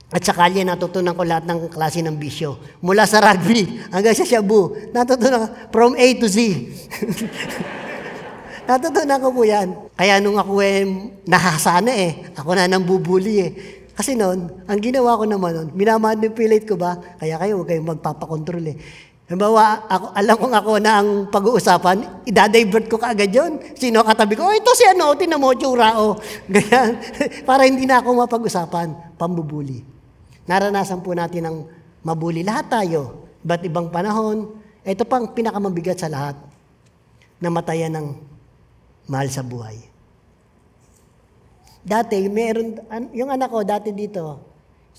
A: At sakali natutunan ko lahat ng klase ng bisyo. Mula sa rugby hanggang sa shabu. Natutunan ko from A to Z. Natutunan ko po yan. Kaya nung ako eh, nahasana eh, ako na nang bubuli eh. Kasi noon, ang ginawa ko naman noon, minamanipulate ko ba? Kaya kayo, huwag kayong magpapakontrol eh. Halimbawa, ako, alam kong ako na ang pag-uusapan, idadivert ko kaagad yun. Sino katabi ko, oh, ito si ano, tinan mo, oh. Ganyan. Para hindi na ako mapag-usapan, pambubuli. Naranasan po natin ang mabuli. Lahat tayo, iba't ibang panahon. Ito pang pinakamabigat sa lahat, namatayan ng mahal sa buhay. Dati, meron, yung anak ko dati dito,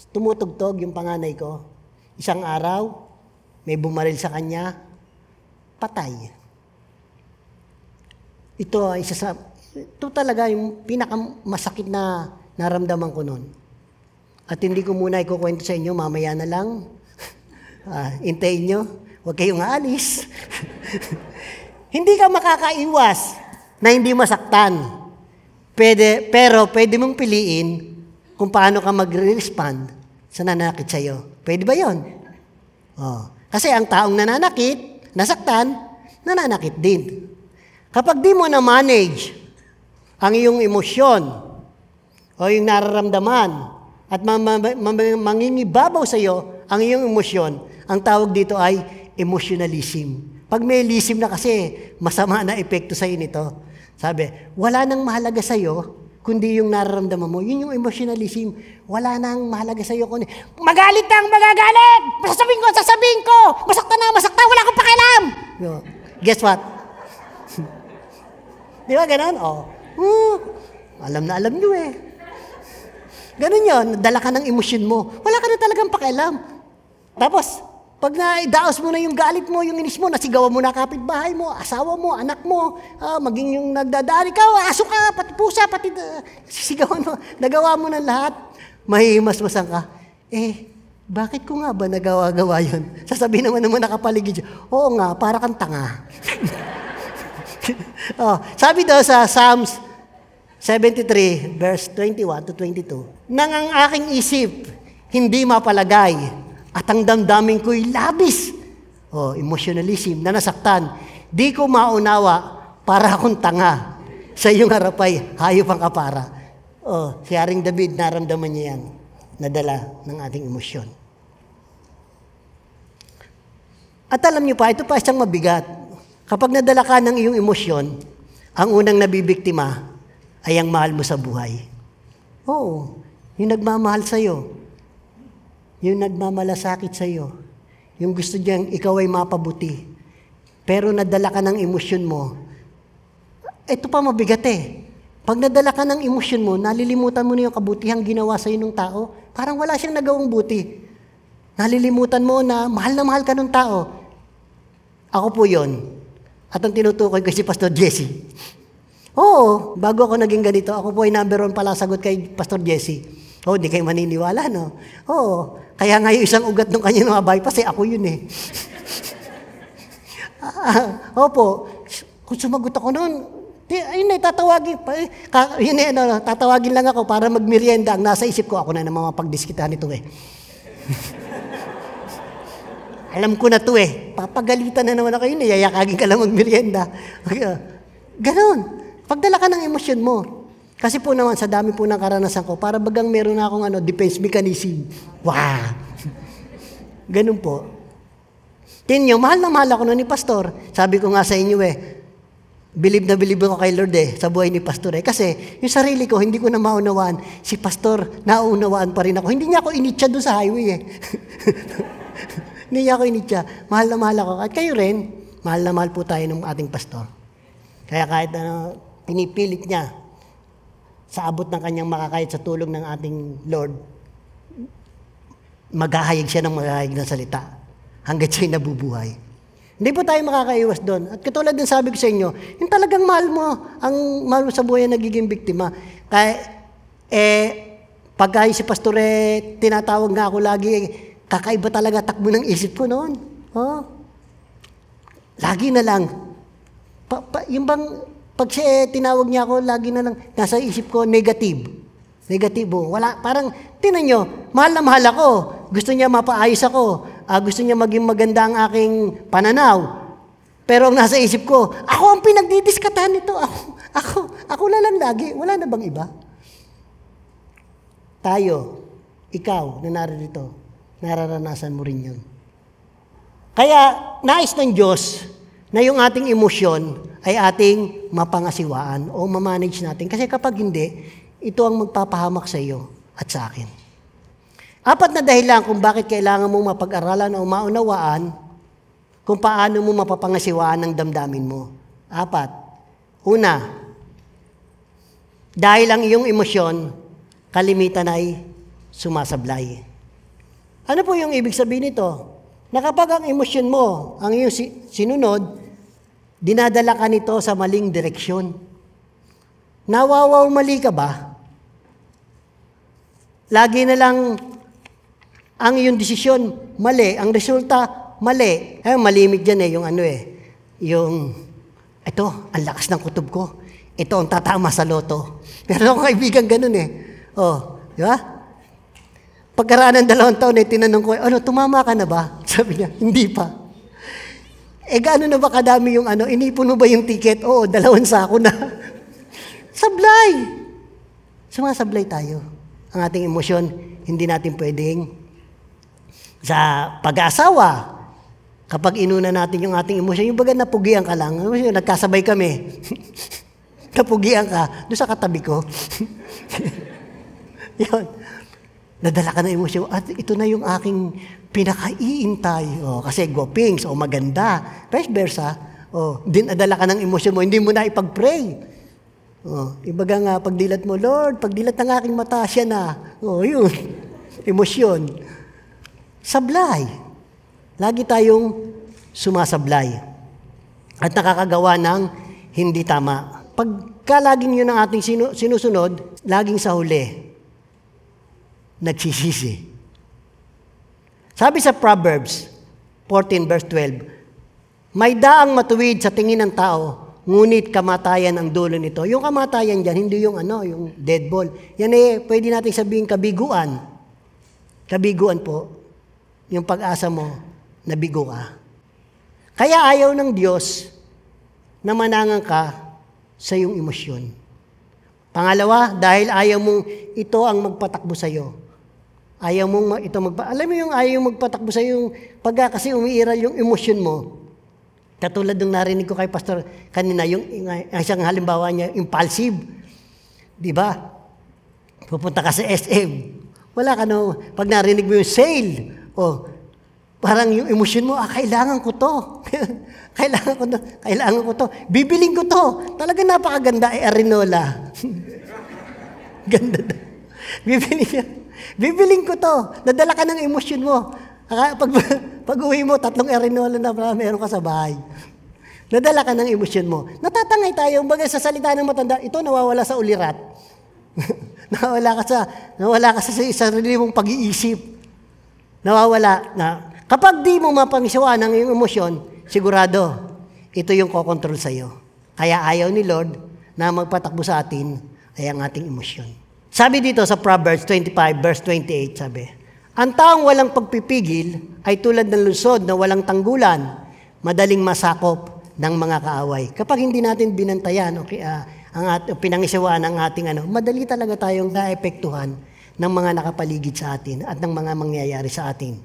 A: tumutugtog yung panganay ko. Isang araw, may bumaril sa kanya, patay. Ito ay isa sa, ito talaga yung pinakamasakit na naramdaman ko noon. At hindi ko muna ikukwento sa inyo, mamaya na lang. Ah, intayin nyo, huwag kayong aalis. hindi ka makakaiwas na hindi masaktan. Pwede, pero pwede mong piliin kung paano ka mag-respond sa nanakit sa'yo. Pwede ba yon? Oh. Kasi ang taong nananakit, nasaktan, nananakit din. Kapag di mo na-manage ang iyong emosyon o yung nararamdaman at ma- ma- ma- mangingibabaw sa iyo ang iyong emosyon, ang tawag dito ay emotionalism. Pag may lisim na kasi, masama na epekto sa nito. Sabi, wala nang mahalaga sa iyo kundi yung nararamdaman mo. Yun yung emotionalism. Wala nang mahalaga sa iyo kundi, magalit kang magagalit! Sasabihin ko, sasabihin ko! Masakta na, masakta, wala akong pakialam! Yo, Guess what? Di ba ganun? Oh. Hmm, alam na alam nyo eh. Ganun yun, dala ka ng emosyon mo. Wala ka na talagang pakialam. Tapos, pag naidaos mo na yung galit mo, yung inis mo, nasigawan mo na kapitbahay mo, asawa mo, anak mo, ah, maging yung nagdadaan, ikaw, aso ka, pati pusa, pati uh, sisigawan mo, nagawa mo na lahat, mahihimas-masan ka. Eh, bakit ko nga ba nagawa-gawa yun? Sasabihin naman naman nakapaligid siya, oo nga, para kang tanga. oh, sabi daw sa Psalms 73, verse 21 to 22, Nang ang aking isip hindi mapalagay at ang damdamin ko'y labis, oh, emotionalism, na nasaktan, di ko maunawa para akong tanga. Sa iyong harap ay hayop ang kapara. Oh, si Haring David, naramdaman niya yan, nadala ng ating emosyon. At alam niyo pa, ito pa isang mabigat. Kapag nadala ka ng iyong emosyon, ang unang nabibiktima ay ang mahal mo sa buhay. Oo, yung nagmamahal sa iyo, yung nagmamalasakit sa iyo, yung gusto niyang ikaw ay mapabuti. Pero nadala ka ng emosyon mo, ito pa mabigat eh. Pag nadala ka ng emosyon mo, nalilimutan mo na yung kabutihang ginawa sa ng tao, parang wala siyang nagawang buti. Nalilimutan mo na mahal na mahal ka ng tao. Ako po yon. At ang tinutukoy ko si Pastor Jesse. Oo, bago ako naging ganito, ako po ay number one pala sagot kay Pastor Jesse. Oh, di kayo maniniwala, no? Oo, kaya nga yung isang ugat ng kanyang mga bypass, eh, ako yun eh. Ah, opo, kung sumagot ako noon, di, ayun eh, tatawagin, pa, eh, yun eh, ano, tatawagin lang ako para magmerienda. Ang nasa isip ko, ako na naman mapagdiskitahan ito eh. Alam ko na to eh. Papagalitan na naman ako yun eh. Yayakagin ka lang magmerienda. Ganon. Pagdala ka ng emosyon mo. Kasi po naman, sa dami po ng karanasan ko, para bagang meron na akong ano, defense mechanism. Wow! Ganun po. Tingnan nyo, mahal na mahal ako nun ni Pastor. Sabi ko nga sa inyo eh, believe na believe ako kay Lord eh, sa buhay ni Pastor eh. Kasi yung sarili ko, hindi ko na maunawaan. Si Pastor, naunawaan pa rin ako. Hindi niya ako initya doon sa highway eh. hindi niya ako initya. Mahal na mahal ako. At kayo rin, mahal na mahal po tayo ng ating Pastor. Kaya kahit ano, pinipilit niya sa abot ng kanyang makakayat sa tulong ng ating Lord, maghahayag siya ng maghahayag ng salita hanggat siya'y nabubuhay. Hindi po tayo makakaiwas doon. At katulad din sabi ko sa inyo, yung talagang mahal mo, ang mahal mo sa buhay ang nagiging biktima. Kaya, eh, pagka si Pastor eh, tinatawag nga ako lagi, eh, kakaiba talaga takbo ng isip ko noon. Oh. Lagi na lang. Pa, pa, yung bang, pag siya eh, tinawag niya ako, lagi na lang, nasa isip ko, negative. Negatibo. Wala, parang, tinan nyo, mahal na mahal ako. Gusto niya mapaayos ako. Ah, gusto niya maging maganda ang aking pananaw. Pero ang nasa isip ko, ako ang pinagdidiskatahan nito. Ako, ako, ako na lang lagi. Wala na bang iba? Tayo, ikaw na narito, nararanasan mo rin yun. Kaya, nais ng Diyos na yung ating emosyon ay ating mapangasiwaan o mamanage natin. Kasi kapag hindi, ito ang magpapahamak sa iyo at sa akin. Apat na dahilan kung bakit kailangan mong mapag-aralan o maunawaan kung paano mo mapapangasiwaan ang damdamin mo. Apat. Una, Dahil ang iyong emosyon, kalimitan ay sumasablay. Ano po yung ibig sabihin nito? Na kapag ang emosyon mo, ang iyong si- sinunod, dinadala ka nito sa maling direksyon. Nawawaw mali ka ba? Lagi na lang ang iyong desisyon mali, ang resulta mali. Eh, malimit dyan eh, yung ano eh, yung, ito, ang lakas ng kutob ko. Ito ang tatama sa loto. Pero ako kaibigan ganun eh. Oh, di ba? Pagkaraan ng dalawang taon eh, tinanong ko, ano, tumama ka na ba? Sabi niya, hindi pa. Eh, gaano na ba kadami yung ano, inipon mo ba yung ticket? Oo, dalawang sako na. Sablay! Sumasablay tayo. Ang ating emosyon, hindi natin pwedeng sa pag-aasawa, kapag inuna natin yung ating emosyon, yung baga napugian ka lang, nagkasabay kami, napugian ka, doon sa katabi ko. yun. Nadala ka ng emosyon, at ito na yung aking pinakaiintay. Oh, kasi gwapings, o maganda. Vice versa. Oh, din nadala ka ng emosyon mo, hindi mo na ipag-pray. Oh, ibaga nga, pagdilat mo, Lord, pagdilat ng aking mata, siya na. Oh, yun. Emosyon. Sablay. Lagi tayong sumasablay. At nakakagawa ng hindi tama. Pagka laging yun ang ating sinu- sinusunod, laging sa huli, nagsisisi. Sabi sa Proverbs 14 verse 12, May daang matuwid sa tingin ng tao, ngunit kamatayan ang dulo nito. Yung kamatayan dyan, hindi yung ano, yung dead ball. Yan eh, pwede natin sabihin kabiguan. Kabiguan po. Yung pag-asa mo, nabigo ka. Kaya ayaw ng Diyos na manangan ka sa iyong emosyon. Pangalawa, dahil ayaw mong ito ang magpatakbo sa iyo. Ayaw mong ito magpa... Alam mo yung ayaw magpatakbo sa yung pagka kasi umiiral yung emosyon mo. Katulad ng narinig ko kay Pastor kanina, yung isang halimbawa niya, impulsive. Di ba? Pupunta ka sa SM. Wala ka no, pag narinig mo yung sale, oh, parang yung emosyon mo, ah, kailangan ko to. kailangan ko to. Kailangan ko to. Bibiling ko to. Talaga napakaganda, eh, Arinola. Ganda. Bibili niya. Bibiling ko to. Nadala ka ng emosyon mo. Pag, pag uwi mo, tatlong Arinola na meron ka sa bahay. Nadala ka ng emosyon mo. Natatangay tayo. Baga sa salita ng matanda, ito nawawala sa ulirat. nawawala ka sa, nawawala ka sa sarili mong pag-iisip. Nawawala na. Kapag di mo mapangisawaan ang iyong emosyon, sigurado, ito yung kokontrol sa iyo. Kaya ayaw ni Lord na magpatakbo sa atin ay ang ating emosyon. Sabi dito sa Proverbs 25 verse 28, sabi, Ang taong walang pagpipigil ay tulad ng lusod na walang tanggulan, madaling masakop ng mga kaaway. Kapag hindi natin binantayan, okay, ah, ang at, pinangisawaan ang ating ano, madali talaga tayong naepektuhan ng mga nakapaligid sa atin at ng mga mangyayari sa atin.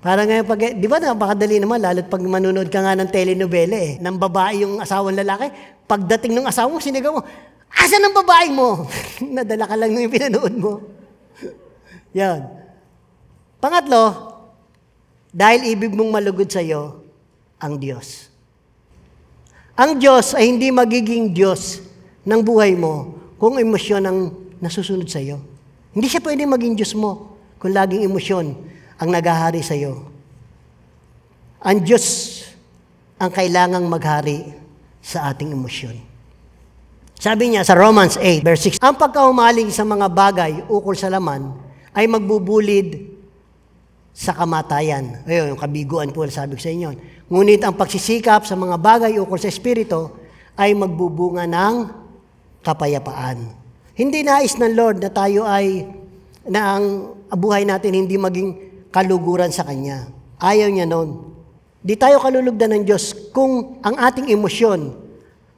A: Para ngayon, pag, di ba napakadali naman, lalo't pag manonood ka nga ng telenovela eh, ng babae yung asawang lalaki, pagdating ng asawa mo, sinigaw mo, asa ng babae mo? Nadala ka lang ng pinanood mo. Yan. Pangatlo, dahil ibig mong malugod sa iyo, ang Diyos. Ang Diyos ay hindi magiging Diyos ng buhay mo kung emosyon ang nasusunod sa iyo. Hindi siya pwede maging Diyos mo kung laging emosyon ang naghahari sa iyo. Ang Diyos ang kailangang maghari sa ating emosyon. Sabi niya sa Romans 8, verse 6, Ang pagkaumaling sa mga bagay ukol sa laman ay magbubulid sa kamatayan. Ayun, yung kabiguan po, sabi ko sa inyo. Ngunit ang pagsisikap sa mga bagay ukol sa Espiritu ay magbubunga ng kapayapaan. Hindi nais ng Lord na tayo ay, na ang buhay natin hindi maging kaluguran sa Kanya. Ayaw niya noon. Di tayo kalulugdan ng Diyos kung ang ating emosyon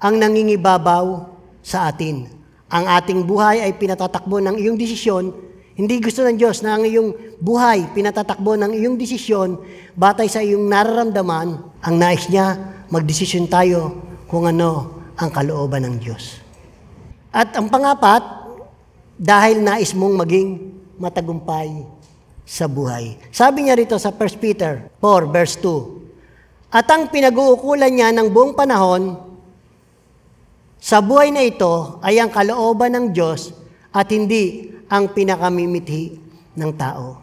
A: ang nangingibabaw sa atin. Ang ating buhay ay pinatatakbo ng iyong desisyon. Hindi gusto ng Diyos na ang iyong buhay pinatatakbo ng iyong desisyon batay sa iyong nararamdaman. Ang nais niya, magdesisyon tayo kung ano ang kalooban ng Diyos. At ang pangapat, dahil nais mong maging matagumpay sa buhay. Sabi niya rito sa 1 Peter 4 verse 2, At ang pinag-uukulan niya ng buong panahon Sa buhay na ito ay ang kalooban ng Diyos at hindi ang pinakamimithi ng tao.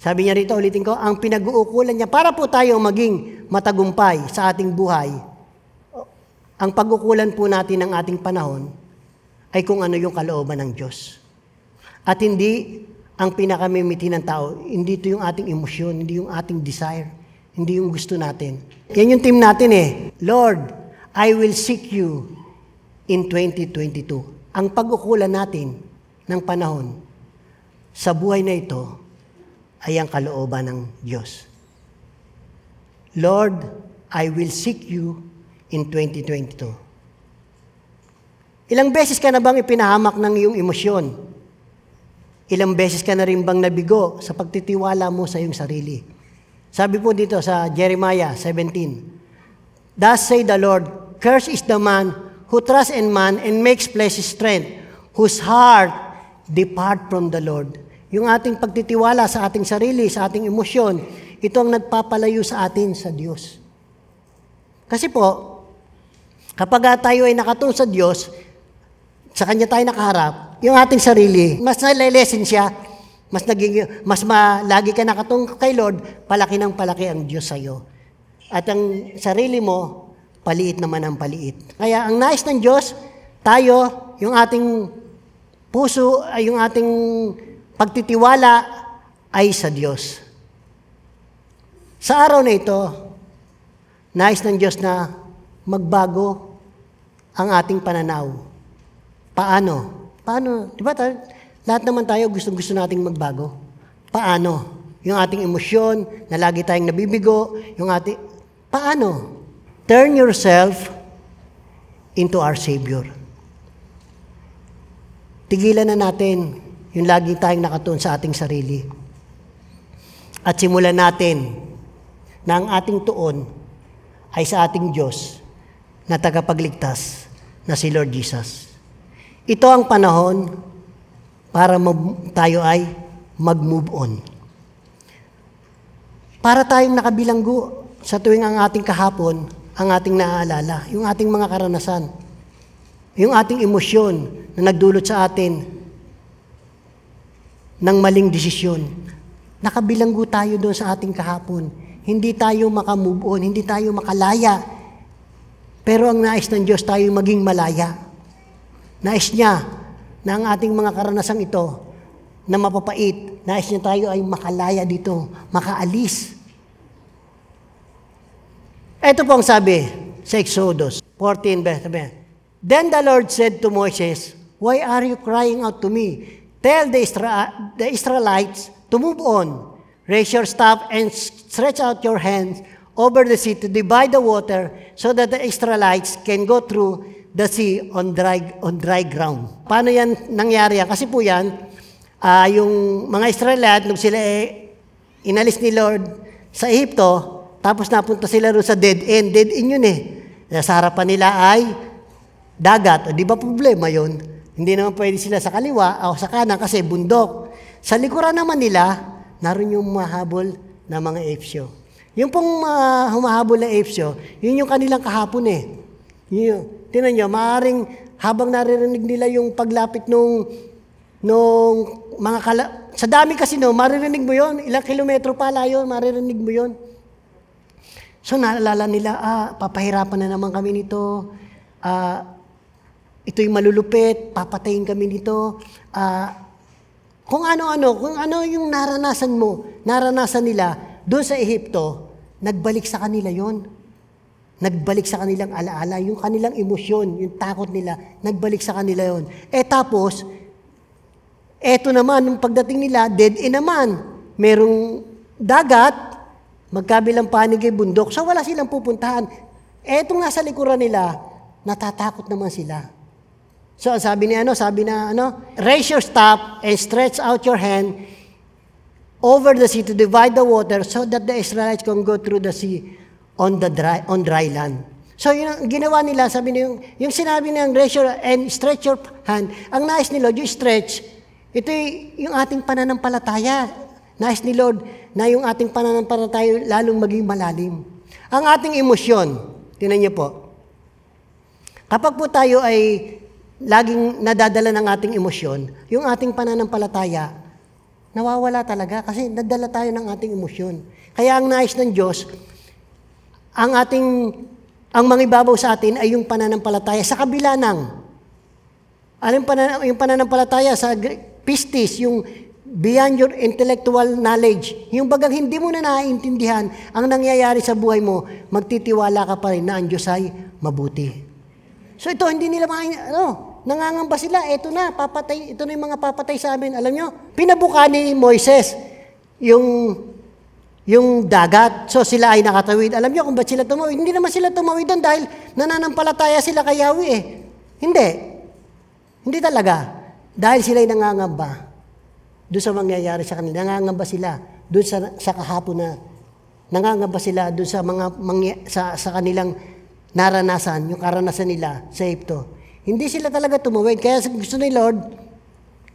A: Sabi niya rito, ulitin ko, ang pinag-uukulan niya para po tayo maging matagumpay sa ating buhay. Ang pag-ukulan po natin ng ating panahon ay kung ano yung kalooban ng Diyos. At hindi ang pinakamimiti ng tao, hindi ito yung ating emosyon, hindi yung ating desire, hindi yung gusto natin. Yan yung team natin eh. Lord, I will seek you in 2022. Ang pag-ukulan natin ng panahon sa buhay na ito ay ang kalooban ng Diyos. Lord, I will seek you in 2022. Ilang beses ka na bang ipinahamak ng iyong emosyon? Ilang beses ka na rin bang nabigo sa pagtitiwala mo sa iyong sarili? Sabi po dito sa Jeremiah 17, Thus say the Lord, Cursed is the man who trusts in man and makes flesh his strength, whose heart depart from the Lord. Yung ating pagtitiwala sa ating sarili, sa ating emosyon, ito ang nagpapalayo sa atin sa Diyos. Kasi po, kapag tayo ay nakatulong sa Diyos, sa Kanya tayo nakaharap, yung ating sarili, mas nalilesen siya, mas naging, mas ma, lagi ka nakatung kay Lord, palaki ng palaki ang Diyos sa iyo. At ang sarili mo, paliit naman ang paliit. Kaya ang nais ng Diyos, tayo, yung ating puso, yung ating pagtitiwala ay sa Diyos. Sa araw na ito, nais ng Diyos na magbago ang ating pananaw. Paano? Paano? Di ba lahat naman tayo gusto-gusto nating magbago. Paano? Yung ating emosyon, na lagi tayong nabibigo, yung ating... Paano? Turn yourself into our Savior. Tigilan na natin yung lagi tayong nakatuon sa ating sarili. At simulan natin na ang ating tuon ay sa ating Diyos na tagapagligtas na si Lord Jesus. Ito ang panahon para tayo ay mag-move on. Para tayong nakabilanggo sa tuwing ang ating kahapon, ang ating naaalala, yung ating mga karanasan, yung ating emosyon na nagdulot sa atin ng maling desisyon. Nakabilanggo tayo doon sa ating kahapon. Hindi tayo makamove on, hindi tayo makalaya. Pero ang nais ng Diyos tayo maging malaya. Nais niya na ang ating mga karanasang ito na mapapait, nais niya tayo ay makalaya dito, makaalis. Ito po ang sabi sa Exodus 14, verse sabi, Then the Lord said to Moses, Why are you crying out to me? Tell the, Isra- the Israelites to move on. Raise your staff and stretch out your hands over the sea to divide the water so that the Israelites can go through the sea on dry, on dry ground. Paano yan nangyari? Kasi po yan, ah, yung mga Israelite, nung sila eh, inalis ni Lord sa Ehipto, tapos napunta sila doon sa dead end. Dead end yun eh. Sa harapan nila ay dagat. O, di ba problema yun? Hindi naman pwede sila sa kaliwa o sa kanan kasi bundok. Sa likuran naman nila, naroon yung mahabol na mga Efsyo. Yung pong ah, humahabol na Efsyo, yun yung kanilang kahapon eh. Yun, tinan nyo, maaaring habang naririnig nila yung paglapit nung, nung mga kala... Sa dami kasi no, maririnig mo yon Ilang kilometro pala yun, maririnig mo yon So naalala nila, ah, papahirapan na naman kami nito. Ah, ito'y malulupit, papatayin kami nito. Ah, kung ano-ano, kung ano yung naranasan mo, naranasan nila doon sa Ehipto, nagbalik sa kanila yon. Nagbalik sa kanilang alaala, yung kanilang emosyon, yung takot nila, nagbalik sa kanila yon. Eh tapos, eto naman, nung pagdating nila, dead end naman. Merong dagat, magkabilang panig ay bundok, so wala silang pupuntahan. Etong nasa likuran nila, natatakot naman sila. So sabi ni ano, sabi na ano, raise your staff and stretch out your hand over the sea to divide the water so that the Israelites can go through the sea on the dry on dry land. So yun ang ginawa nila, sabi niya, yung, yung sinabi niyang raise your and stretch your hand, ang nais ni Lord, yung stretch, ito yung ating pananampalataya. Nais ni Lord na yung ating pananampalataya lalong maging malalim. Ang ating emosyon, tinan niyo po, Kapag po tayo ay laging nadadala ng ating emosyon, yung ating pananampalataya, nawawala talaga kasi nadala tayo ng ating emosyon. Kaya ang nais ng Diyos, ang ating ang mangibabaw sa atin ay yung pananampalataya sa kabila ng alam yung pananampalataya sa pistis, yung beyond your intellectual knowledge, yung bagang hindi mo na naiintindihan ang nangyayari sa buhay mo, magtitiwala ka pa rin na ang Diyos ay mabuti. So ito, hindi nila makain, ano, nangangamba sila, ito na, papatay, ito na yung mga papatay sa amin. Alam nyo, pinabuka ni Moises yung yung dagat. So sila ay nakatawid. Alam niyo kung ba't sila tumawid? Hindi naman sila tumawid doon dahil nananampalataya sila kay Yahweh eh. Hindi. Hindi talaga. Dahil sila ay nangangamba doon sa mangyayari sa kanila. Nangangamba sila doon sa, sa kahapon na nangangamba sila doon sa mga mangya, sa, sa kanilang naranasan, yung karanasan nila sa Egypto. Hindi sila talaga tumawid. Kaya gusto ni Lord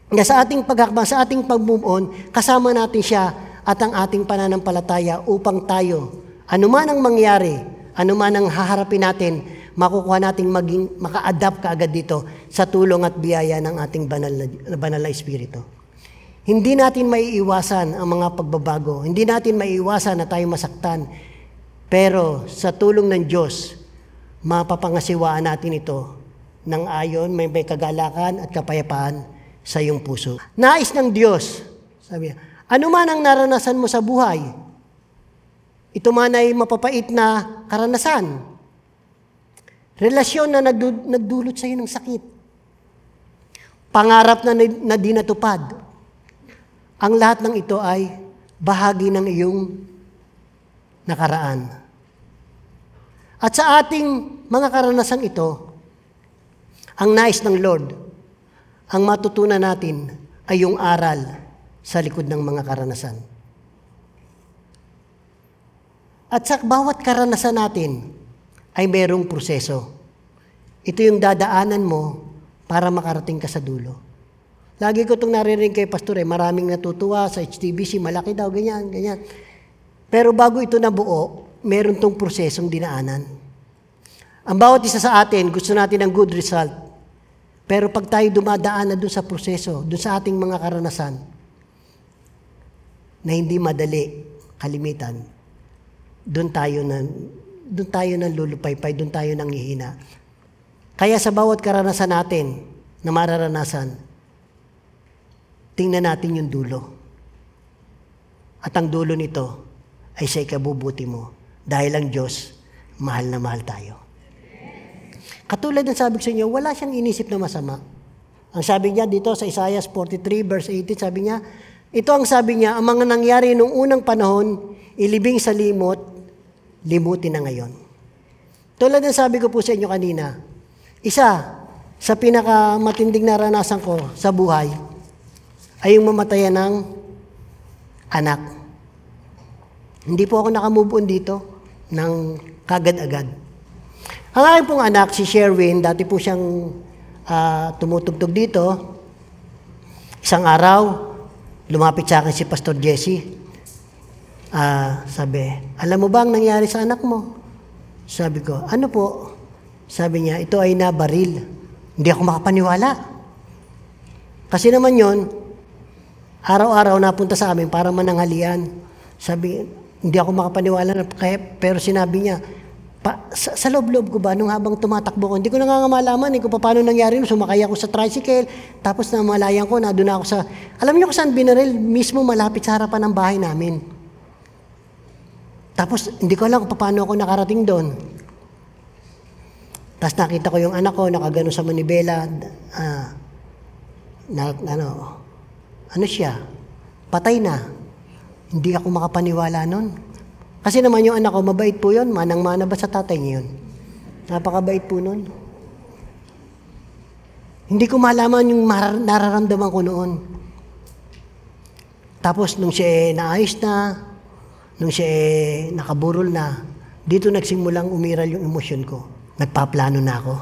A: na sa ating paghakbang, sa ating pag-move on, kasama natin siya at ang ating pananampalataya upang tayo, anuman ang mangyari, anuman ang haharapin natin, makukuha nating maging, maka-adapt kaagad dito sa tulong at biyaya ng ating banal na, banal na Espiritu. Hindi natin maiiwasan ang mga pagbabago. Hindi natin maiiwasan na tayo masaktan. Pero sa tulong ng Diyos, mapapangasiwaan natin ito ng ayon, may, may kagalakan at kapayapaan sa iyong puso. Nais ng Diyos, sabi niya, ano man ang naranasan mo sa buhay, ito man ay mapapait na karanasan, relasyon na nagdu- nagdulot sa iyo ng sakit, pangarap na, na di natupad, ang lahat ng ito ay bahagi ng iyong nakaraan. At sa ating mga karanasang ito, ang nais ng Lord, ang matutunan natin ay yung aral sa likod ng mga karanasan. At sa bawat karanasan natin ay merong proseso. Ito yung dadaanan mo para makarating ka sa dulo. Lagi ko itong naririnig kay Pastor eh, maraming natutuwa sa HTBC, malaki daw, ganyan, ganyan. Pero bago ito nabuo, meron tong prosesong dinaanan. Ang bawat isa sa atin, gusto natin ng good result. Pero pag tayo dumadaan na doon sa proseso, doon sa ating mga karanasan, na hindi madali, kalimitan, doon tayo na doon tayo nang lulupaypay, doon tayo nang hihina. Kaya sa bawat karanasan natin na mararanasan, tingnan natin yung dulo. At ang dulo nito ay sa ikabubuti mo dahil ang Diyos, mahal na mahal tayo. Katulad ng sabi ko sa inyo, wala siyang inisip na masama. Ang sabi niya dito sa Isaiah 43 verse 18, sabi niya, ito ang sabi niya, ang mga nangyari noong unang panahon, ilibing sa limot, limutin na ngayon. Tulad ng sabi ko po sa inyo kanina, isa sa pinakamatinding naranasan ko sa buhay ay yung mamatayan ng anak. Hindi po ako nakamove on dito ng kagad-agad. Ang aking pong anak, si Sherwin, dati po siyang ah, tumutugtog dito. Isang araw, lumapit sa akin si Pastor Jesse. Ah, sabi, alam mo ba ang nangyari sa anak mo? Sabi ko, ano po? Sabi niya, ito ay nabaril. Hindi ako makapaniwala. Kasi naman yon araw-araw napunta sa amin para mananghalian. Sabi, hindi ako makapaniwala. Na, kaya, pero sinabi niya, pa, sa, sa loob-loob ko ba, nung habang tumatakbo ko, hindi ko nangangamalaman eh, kung paano nangyari. Sumakay ako sa tricycle, tapos namalayan ko, na doon ako sa... Alam niyo kung saan binaril? Mismo malapit sa harapan ng bahay namin. Tapos, hindi ko alam kung paano ako nakarating doon. Tapos nakita ko yung anak ko, nakagano sa manibela. Ah, na, ano, ano siya? Patay na. Hindi ako makapaniwala nun. Kasi naman yung anak ko, mabait po yun. Manang-mana ba sa tatay niya yun? Napakabait po nun. Hindi ko malaman yung mar- nararamdaman ko noon. Tapos nung siya eh, naayos na, nung siya eh, nakaburol na, dito nagsimulang umiral yung emosyon ko. Nagpaplano na ako.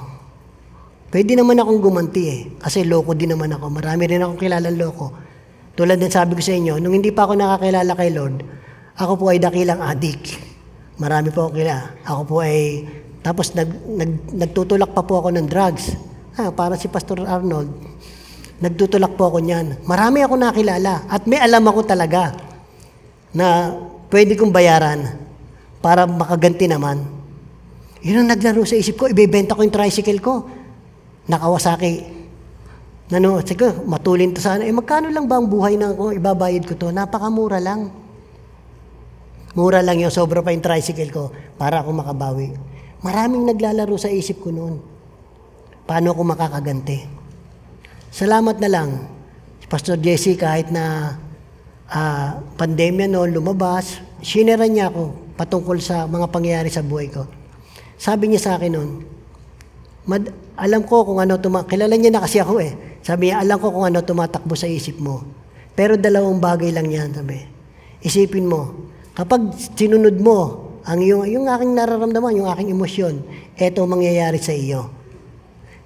A: Pwede naman akong gumanti eh. Kasi loko din naman ako. Marami rin akong kilalang loko. Tulad ng sabi ko sa inyo, nung hindi pa ako nakakilala kay Lord, ako po ay dakilang adik. Marami po akong kilala. Ako po ay Tapos nag, nag, nagtutulak pa po ako ng drugs. Ha, para si Pastor Arnold, nagtutulak po ako niyan. Marami ako nakilala at may alam ako talaga na pwede kong bayaran para makaganti naman. Yun ang naglaro sa isip ko, ibebenta ko yung tricycle ko. Nakawasaki. Nano, sige, matulin to sana. Eh, magkano lang ba ang buhay na ako ibabayad ko to? Napakamura lang. Mura lang yung sobra pa yung tricycle ko para ako makabawi. Maraming naglalaro sa isip ko noon. Paano ako makakaganti? Salamat na lang. Pastor Jesse kahit na ah, pandemya noon lumabas, sinera niya ako patungkol sa mga pangyayari sa buhay ko. Sabi niya sa akin noon, Mad- alam ko kung ano tuma kilala niya na kasi ako eh. Sabi niya, alam ko kung ano tumatakbo sa isip mo. Pero dalawang bagay lang yan, sabi. Isipin mo, kapag sinunod mo ang yung, yung aking nararamdaman, yung aking emosyon, eto ang mangyayari sa iyo.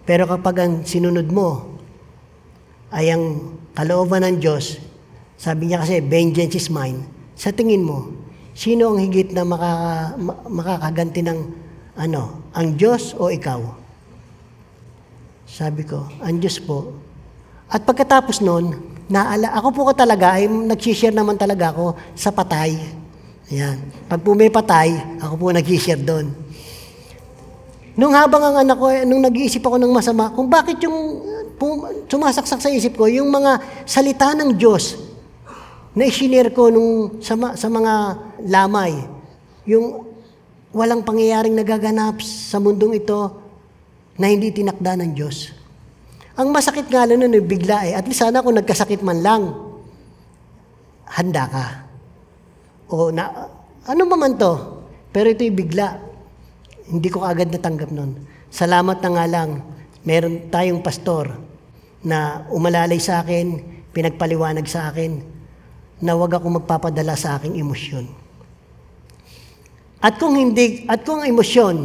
A: Pero kapag ang sinunod mo ay ang kalooban ng Diyos, sabi niya kasi, vengeance is mine. Sa tingin mo, sino ang higit na makaka, ma- makakaganti ng ano, ang Diyos o ikaw? Sabi ko, ang Diyos po. At pagkatapos noon, naala, ako po ko talaga, ay nag-share naman talaga ako sa patay. Ayan. Pag po may patay, ako po nag-share doon. Nung habang ang anak ko, eh, nung nag-iisip ako ng masama, kung bakit yung sumasaksak sa isip ko, yung mga salita ng Diyos na isinare ko nung, sa, sa mga lamay, yung walang pangyayaring nagaganap sa mundong ito na hindi tinakda ng Diyos. Ang masakit nga lang nun, eh, bigla eh, at least sana kung nagkasakit man lang, handa ka. O na, ano ba man to? Pero ito'y bigla. Hindi ko agad natanggap nun. Salamat na nga lang, meron tayong pastor na umalalay sa akin, pinagpaliwanag sa akin, na huwag ako magpapadala sa aking emosyon. At kung hindi, at kung emosyon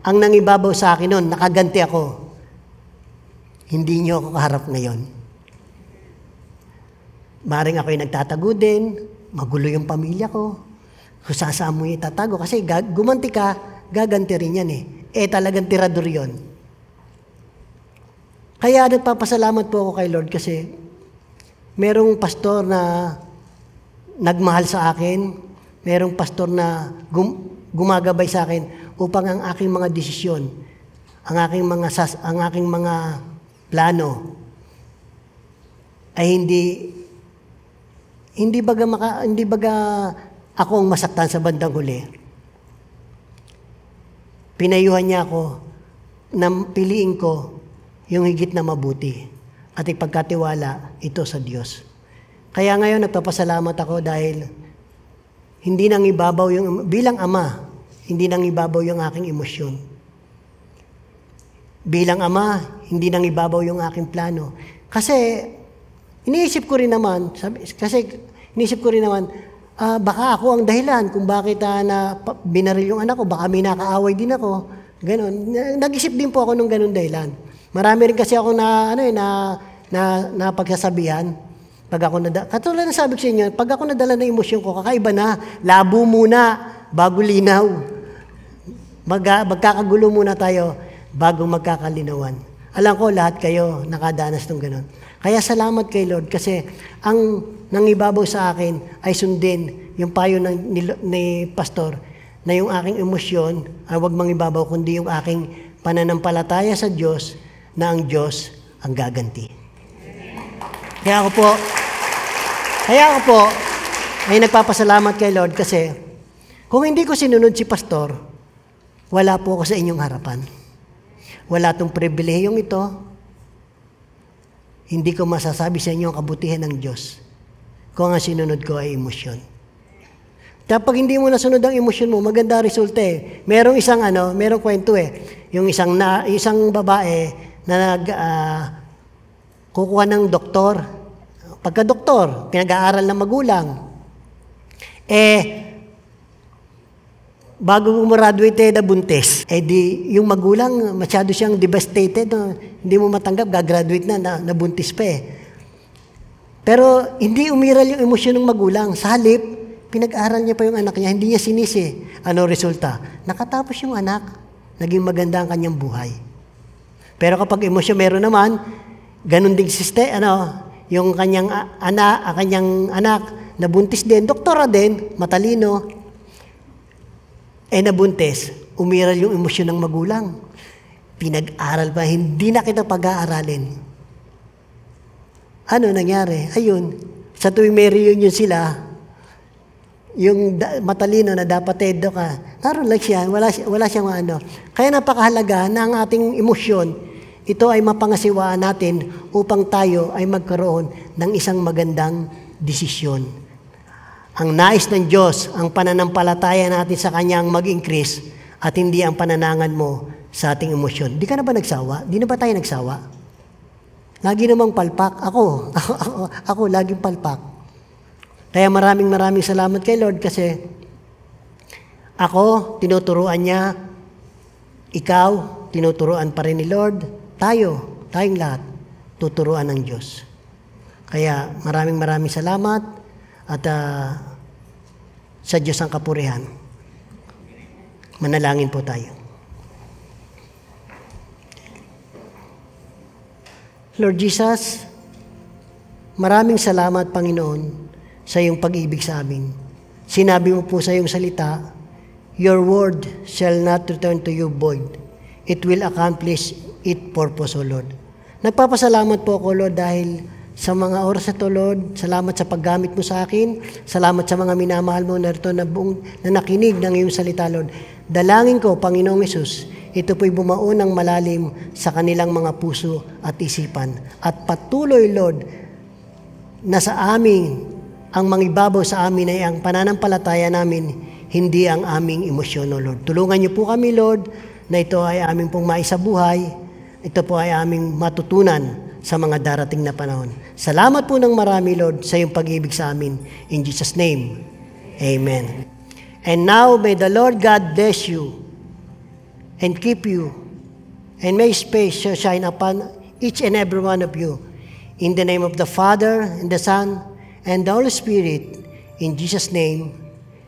A: ang nangibabaw sa akin noon, nakaganti ako, hindi niyo ako kaharap ngayon. Maring ako'y nagtatago din, magulo yung pamilya ko. Kung saan mo itatago, kasi gumanti ka, gaganti rin yan eh. Eh talagang tirador yun. Kaya nagpapasalamat po ako kay Lord kasi merong pastor na nagmahal sa akin, merong pastor na gum- gumagabay sa akin upang ang aking mga desisyon, ang aking mga sas, ang aking mga plano ay hindi hindi baga maka, hindi baga ako ang masaktan sa bandang huli. Pinayuhan niya ako na piliin ko yung higit na mabuti at ipagkatiwala ito sa Diyos. Kaya ngayon nagpapasalamat ako dahil hindi nang ibabaw yung, bilang ama, hindi nang ibabaw yung aking emosyon. Bilang ama, hindi nang ibabaw yung aking plano. Kasi, iniisip ko rin naman, sabi, kasi iniisip ko rin naman, ah, baka ako ang dahilan kung bakit ah, na binaril yung anak ko, baka may nakaaway din ako. Ganon. Na- Nag-isip din po ako ng ganon dahilan. Marami rin kasi ako na, ano eh, na, na, na pagsasabihan. Pag ako nada, katulad ng sabi ko sa inyo, pag ako nadala ng emosyon ko, kakaiba na, labo muna, bago linaw. Mag, magkakagulo muna tayo bago magkakalinawan. Alam ko lahat kayo nakadanas ng ganun. Kaya salamat kay Lord kasi ang nangibabaw sa akin ay sundin yung payo ng, ni, ni Pastor na yung aking emosyon ay huwag mangibabaw kundi yung aking pananampalataya sa Diyos na ang Diyos ang gaganti. Kaya ako po, kaya ako po, ay nagpapasalamat kay Lord kasi kung hindi ko sinunod si Pastor, wala po ako sa inyong harapan. Wala tong pribilehiyong ito. Hindi ko masasabi sa inyo ang kabutihan ng Diyos kung ang sinunod ko ay emosyon. Kapag hindi mo nasunod ang emosyon mo, maganda resulta eh. Merong isang ano, merong kwento eh. Yung isang na, isang babae na nag ah, kukuha ng doktor. Pagka doktor, pinag-aaral ng magulang. Eh, bago gumraduate na buntis, eh di, yung magulang, masyado siyang devastated, no? hindi mo matanggap, gagraduate na, na, nabuntis pa eh. Pero hindi umiral yung emosyon ng magulang. Sa halip, pinag-aral niya pa yung anak niya, hindi niya sinisi. Ano resulta? Nakatapos yung anak. naging maganda ang kanyang buhay. Pero kapag emosyon meron naman, ganun din siste, ano, yung kanyang a- anak, ang kanyang anak, nabuntis din, doktora din, matalino, eh nabuntis, umiral yung emosyon ng magulang. Pinag-aral pa, hindi na kita pag-aaralin. Ano nangyari? Ayun, sa tuwing may reunion sila, yung matalino na dapat tedo ka, naroon lang siya, wala, wala siyang ano. Kaya napakahalaga na ang ating emosyon, ito ay mapangasiwaan natin upang tayo ay magkaroon ng isang magandang desisyon. Ang nais ng Diyos, ang pananampalataya natin sa Kanyang mag-increase at hindi ang pananangan mo sa ating emosyon. Di ka na ba nagsawa? Di na ba tayo nagsawa? Lagi namang palpak. Ako, ako, ako, ako laging palpak. Kaya maraming maraming salamat kay Lord kasi ako, tinuturuan niya, ikaw, tinuturuan pa rin ni Lord, tayo, tayong lahat, tuturuan ng Diyos. Kaya maraming maraming salamat at ah, sa Diyos ang kapurihan. Manalangin po tayo. Lord Jesus, maraming salamat Panginoon sa iyong pag-ibig sa amin. Sinabi mo po sa iyong salita, Your word shall not return to you void. It will accomplish its purpose, O Lord. Nagpapasalamat po ako, Lord, dahil sa mga oras na to, Lord, salamat sa paggamit mo sa akin, salamat sa mga minamahal mo na rito na, buong, na nakinig ng iyong salita, Lord. Dalangin ko, Panginoong Yesus, ito po'y bumaon ng malalim sa kanilang mga puso at isipan. At patuloy, Lord, na sa amin, ang mangibabaw sa amin ay ang pananampalataya namin, hindi ang aming emosyon, O Lord. Tulungan niyo po kami, Lord, na ito ay aming pong maisabuhay, ito po ay aming matutunan sa mga darating na panahon. Salamat po ng marami, Lord, sa iyong pag-ibig sa amin. In Jesus' name, Amen. And now, may the Lord God bless you and keep you, and may His face shine upon each and every one of you. In the name of the Father, and the Son, and the Holy Spirit, in Jesus' name,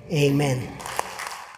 A: Amen.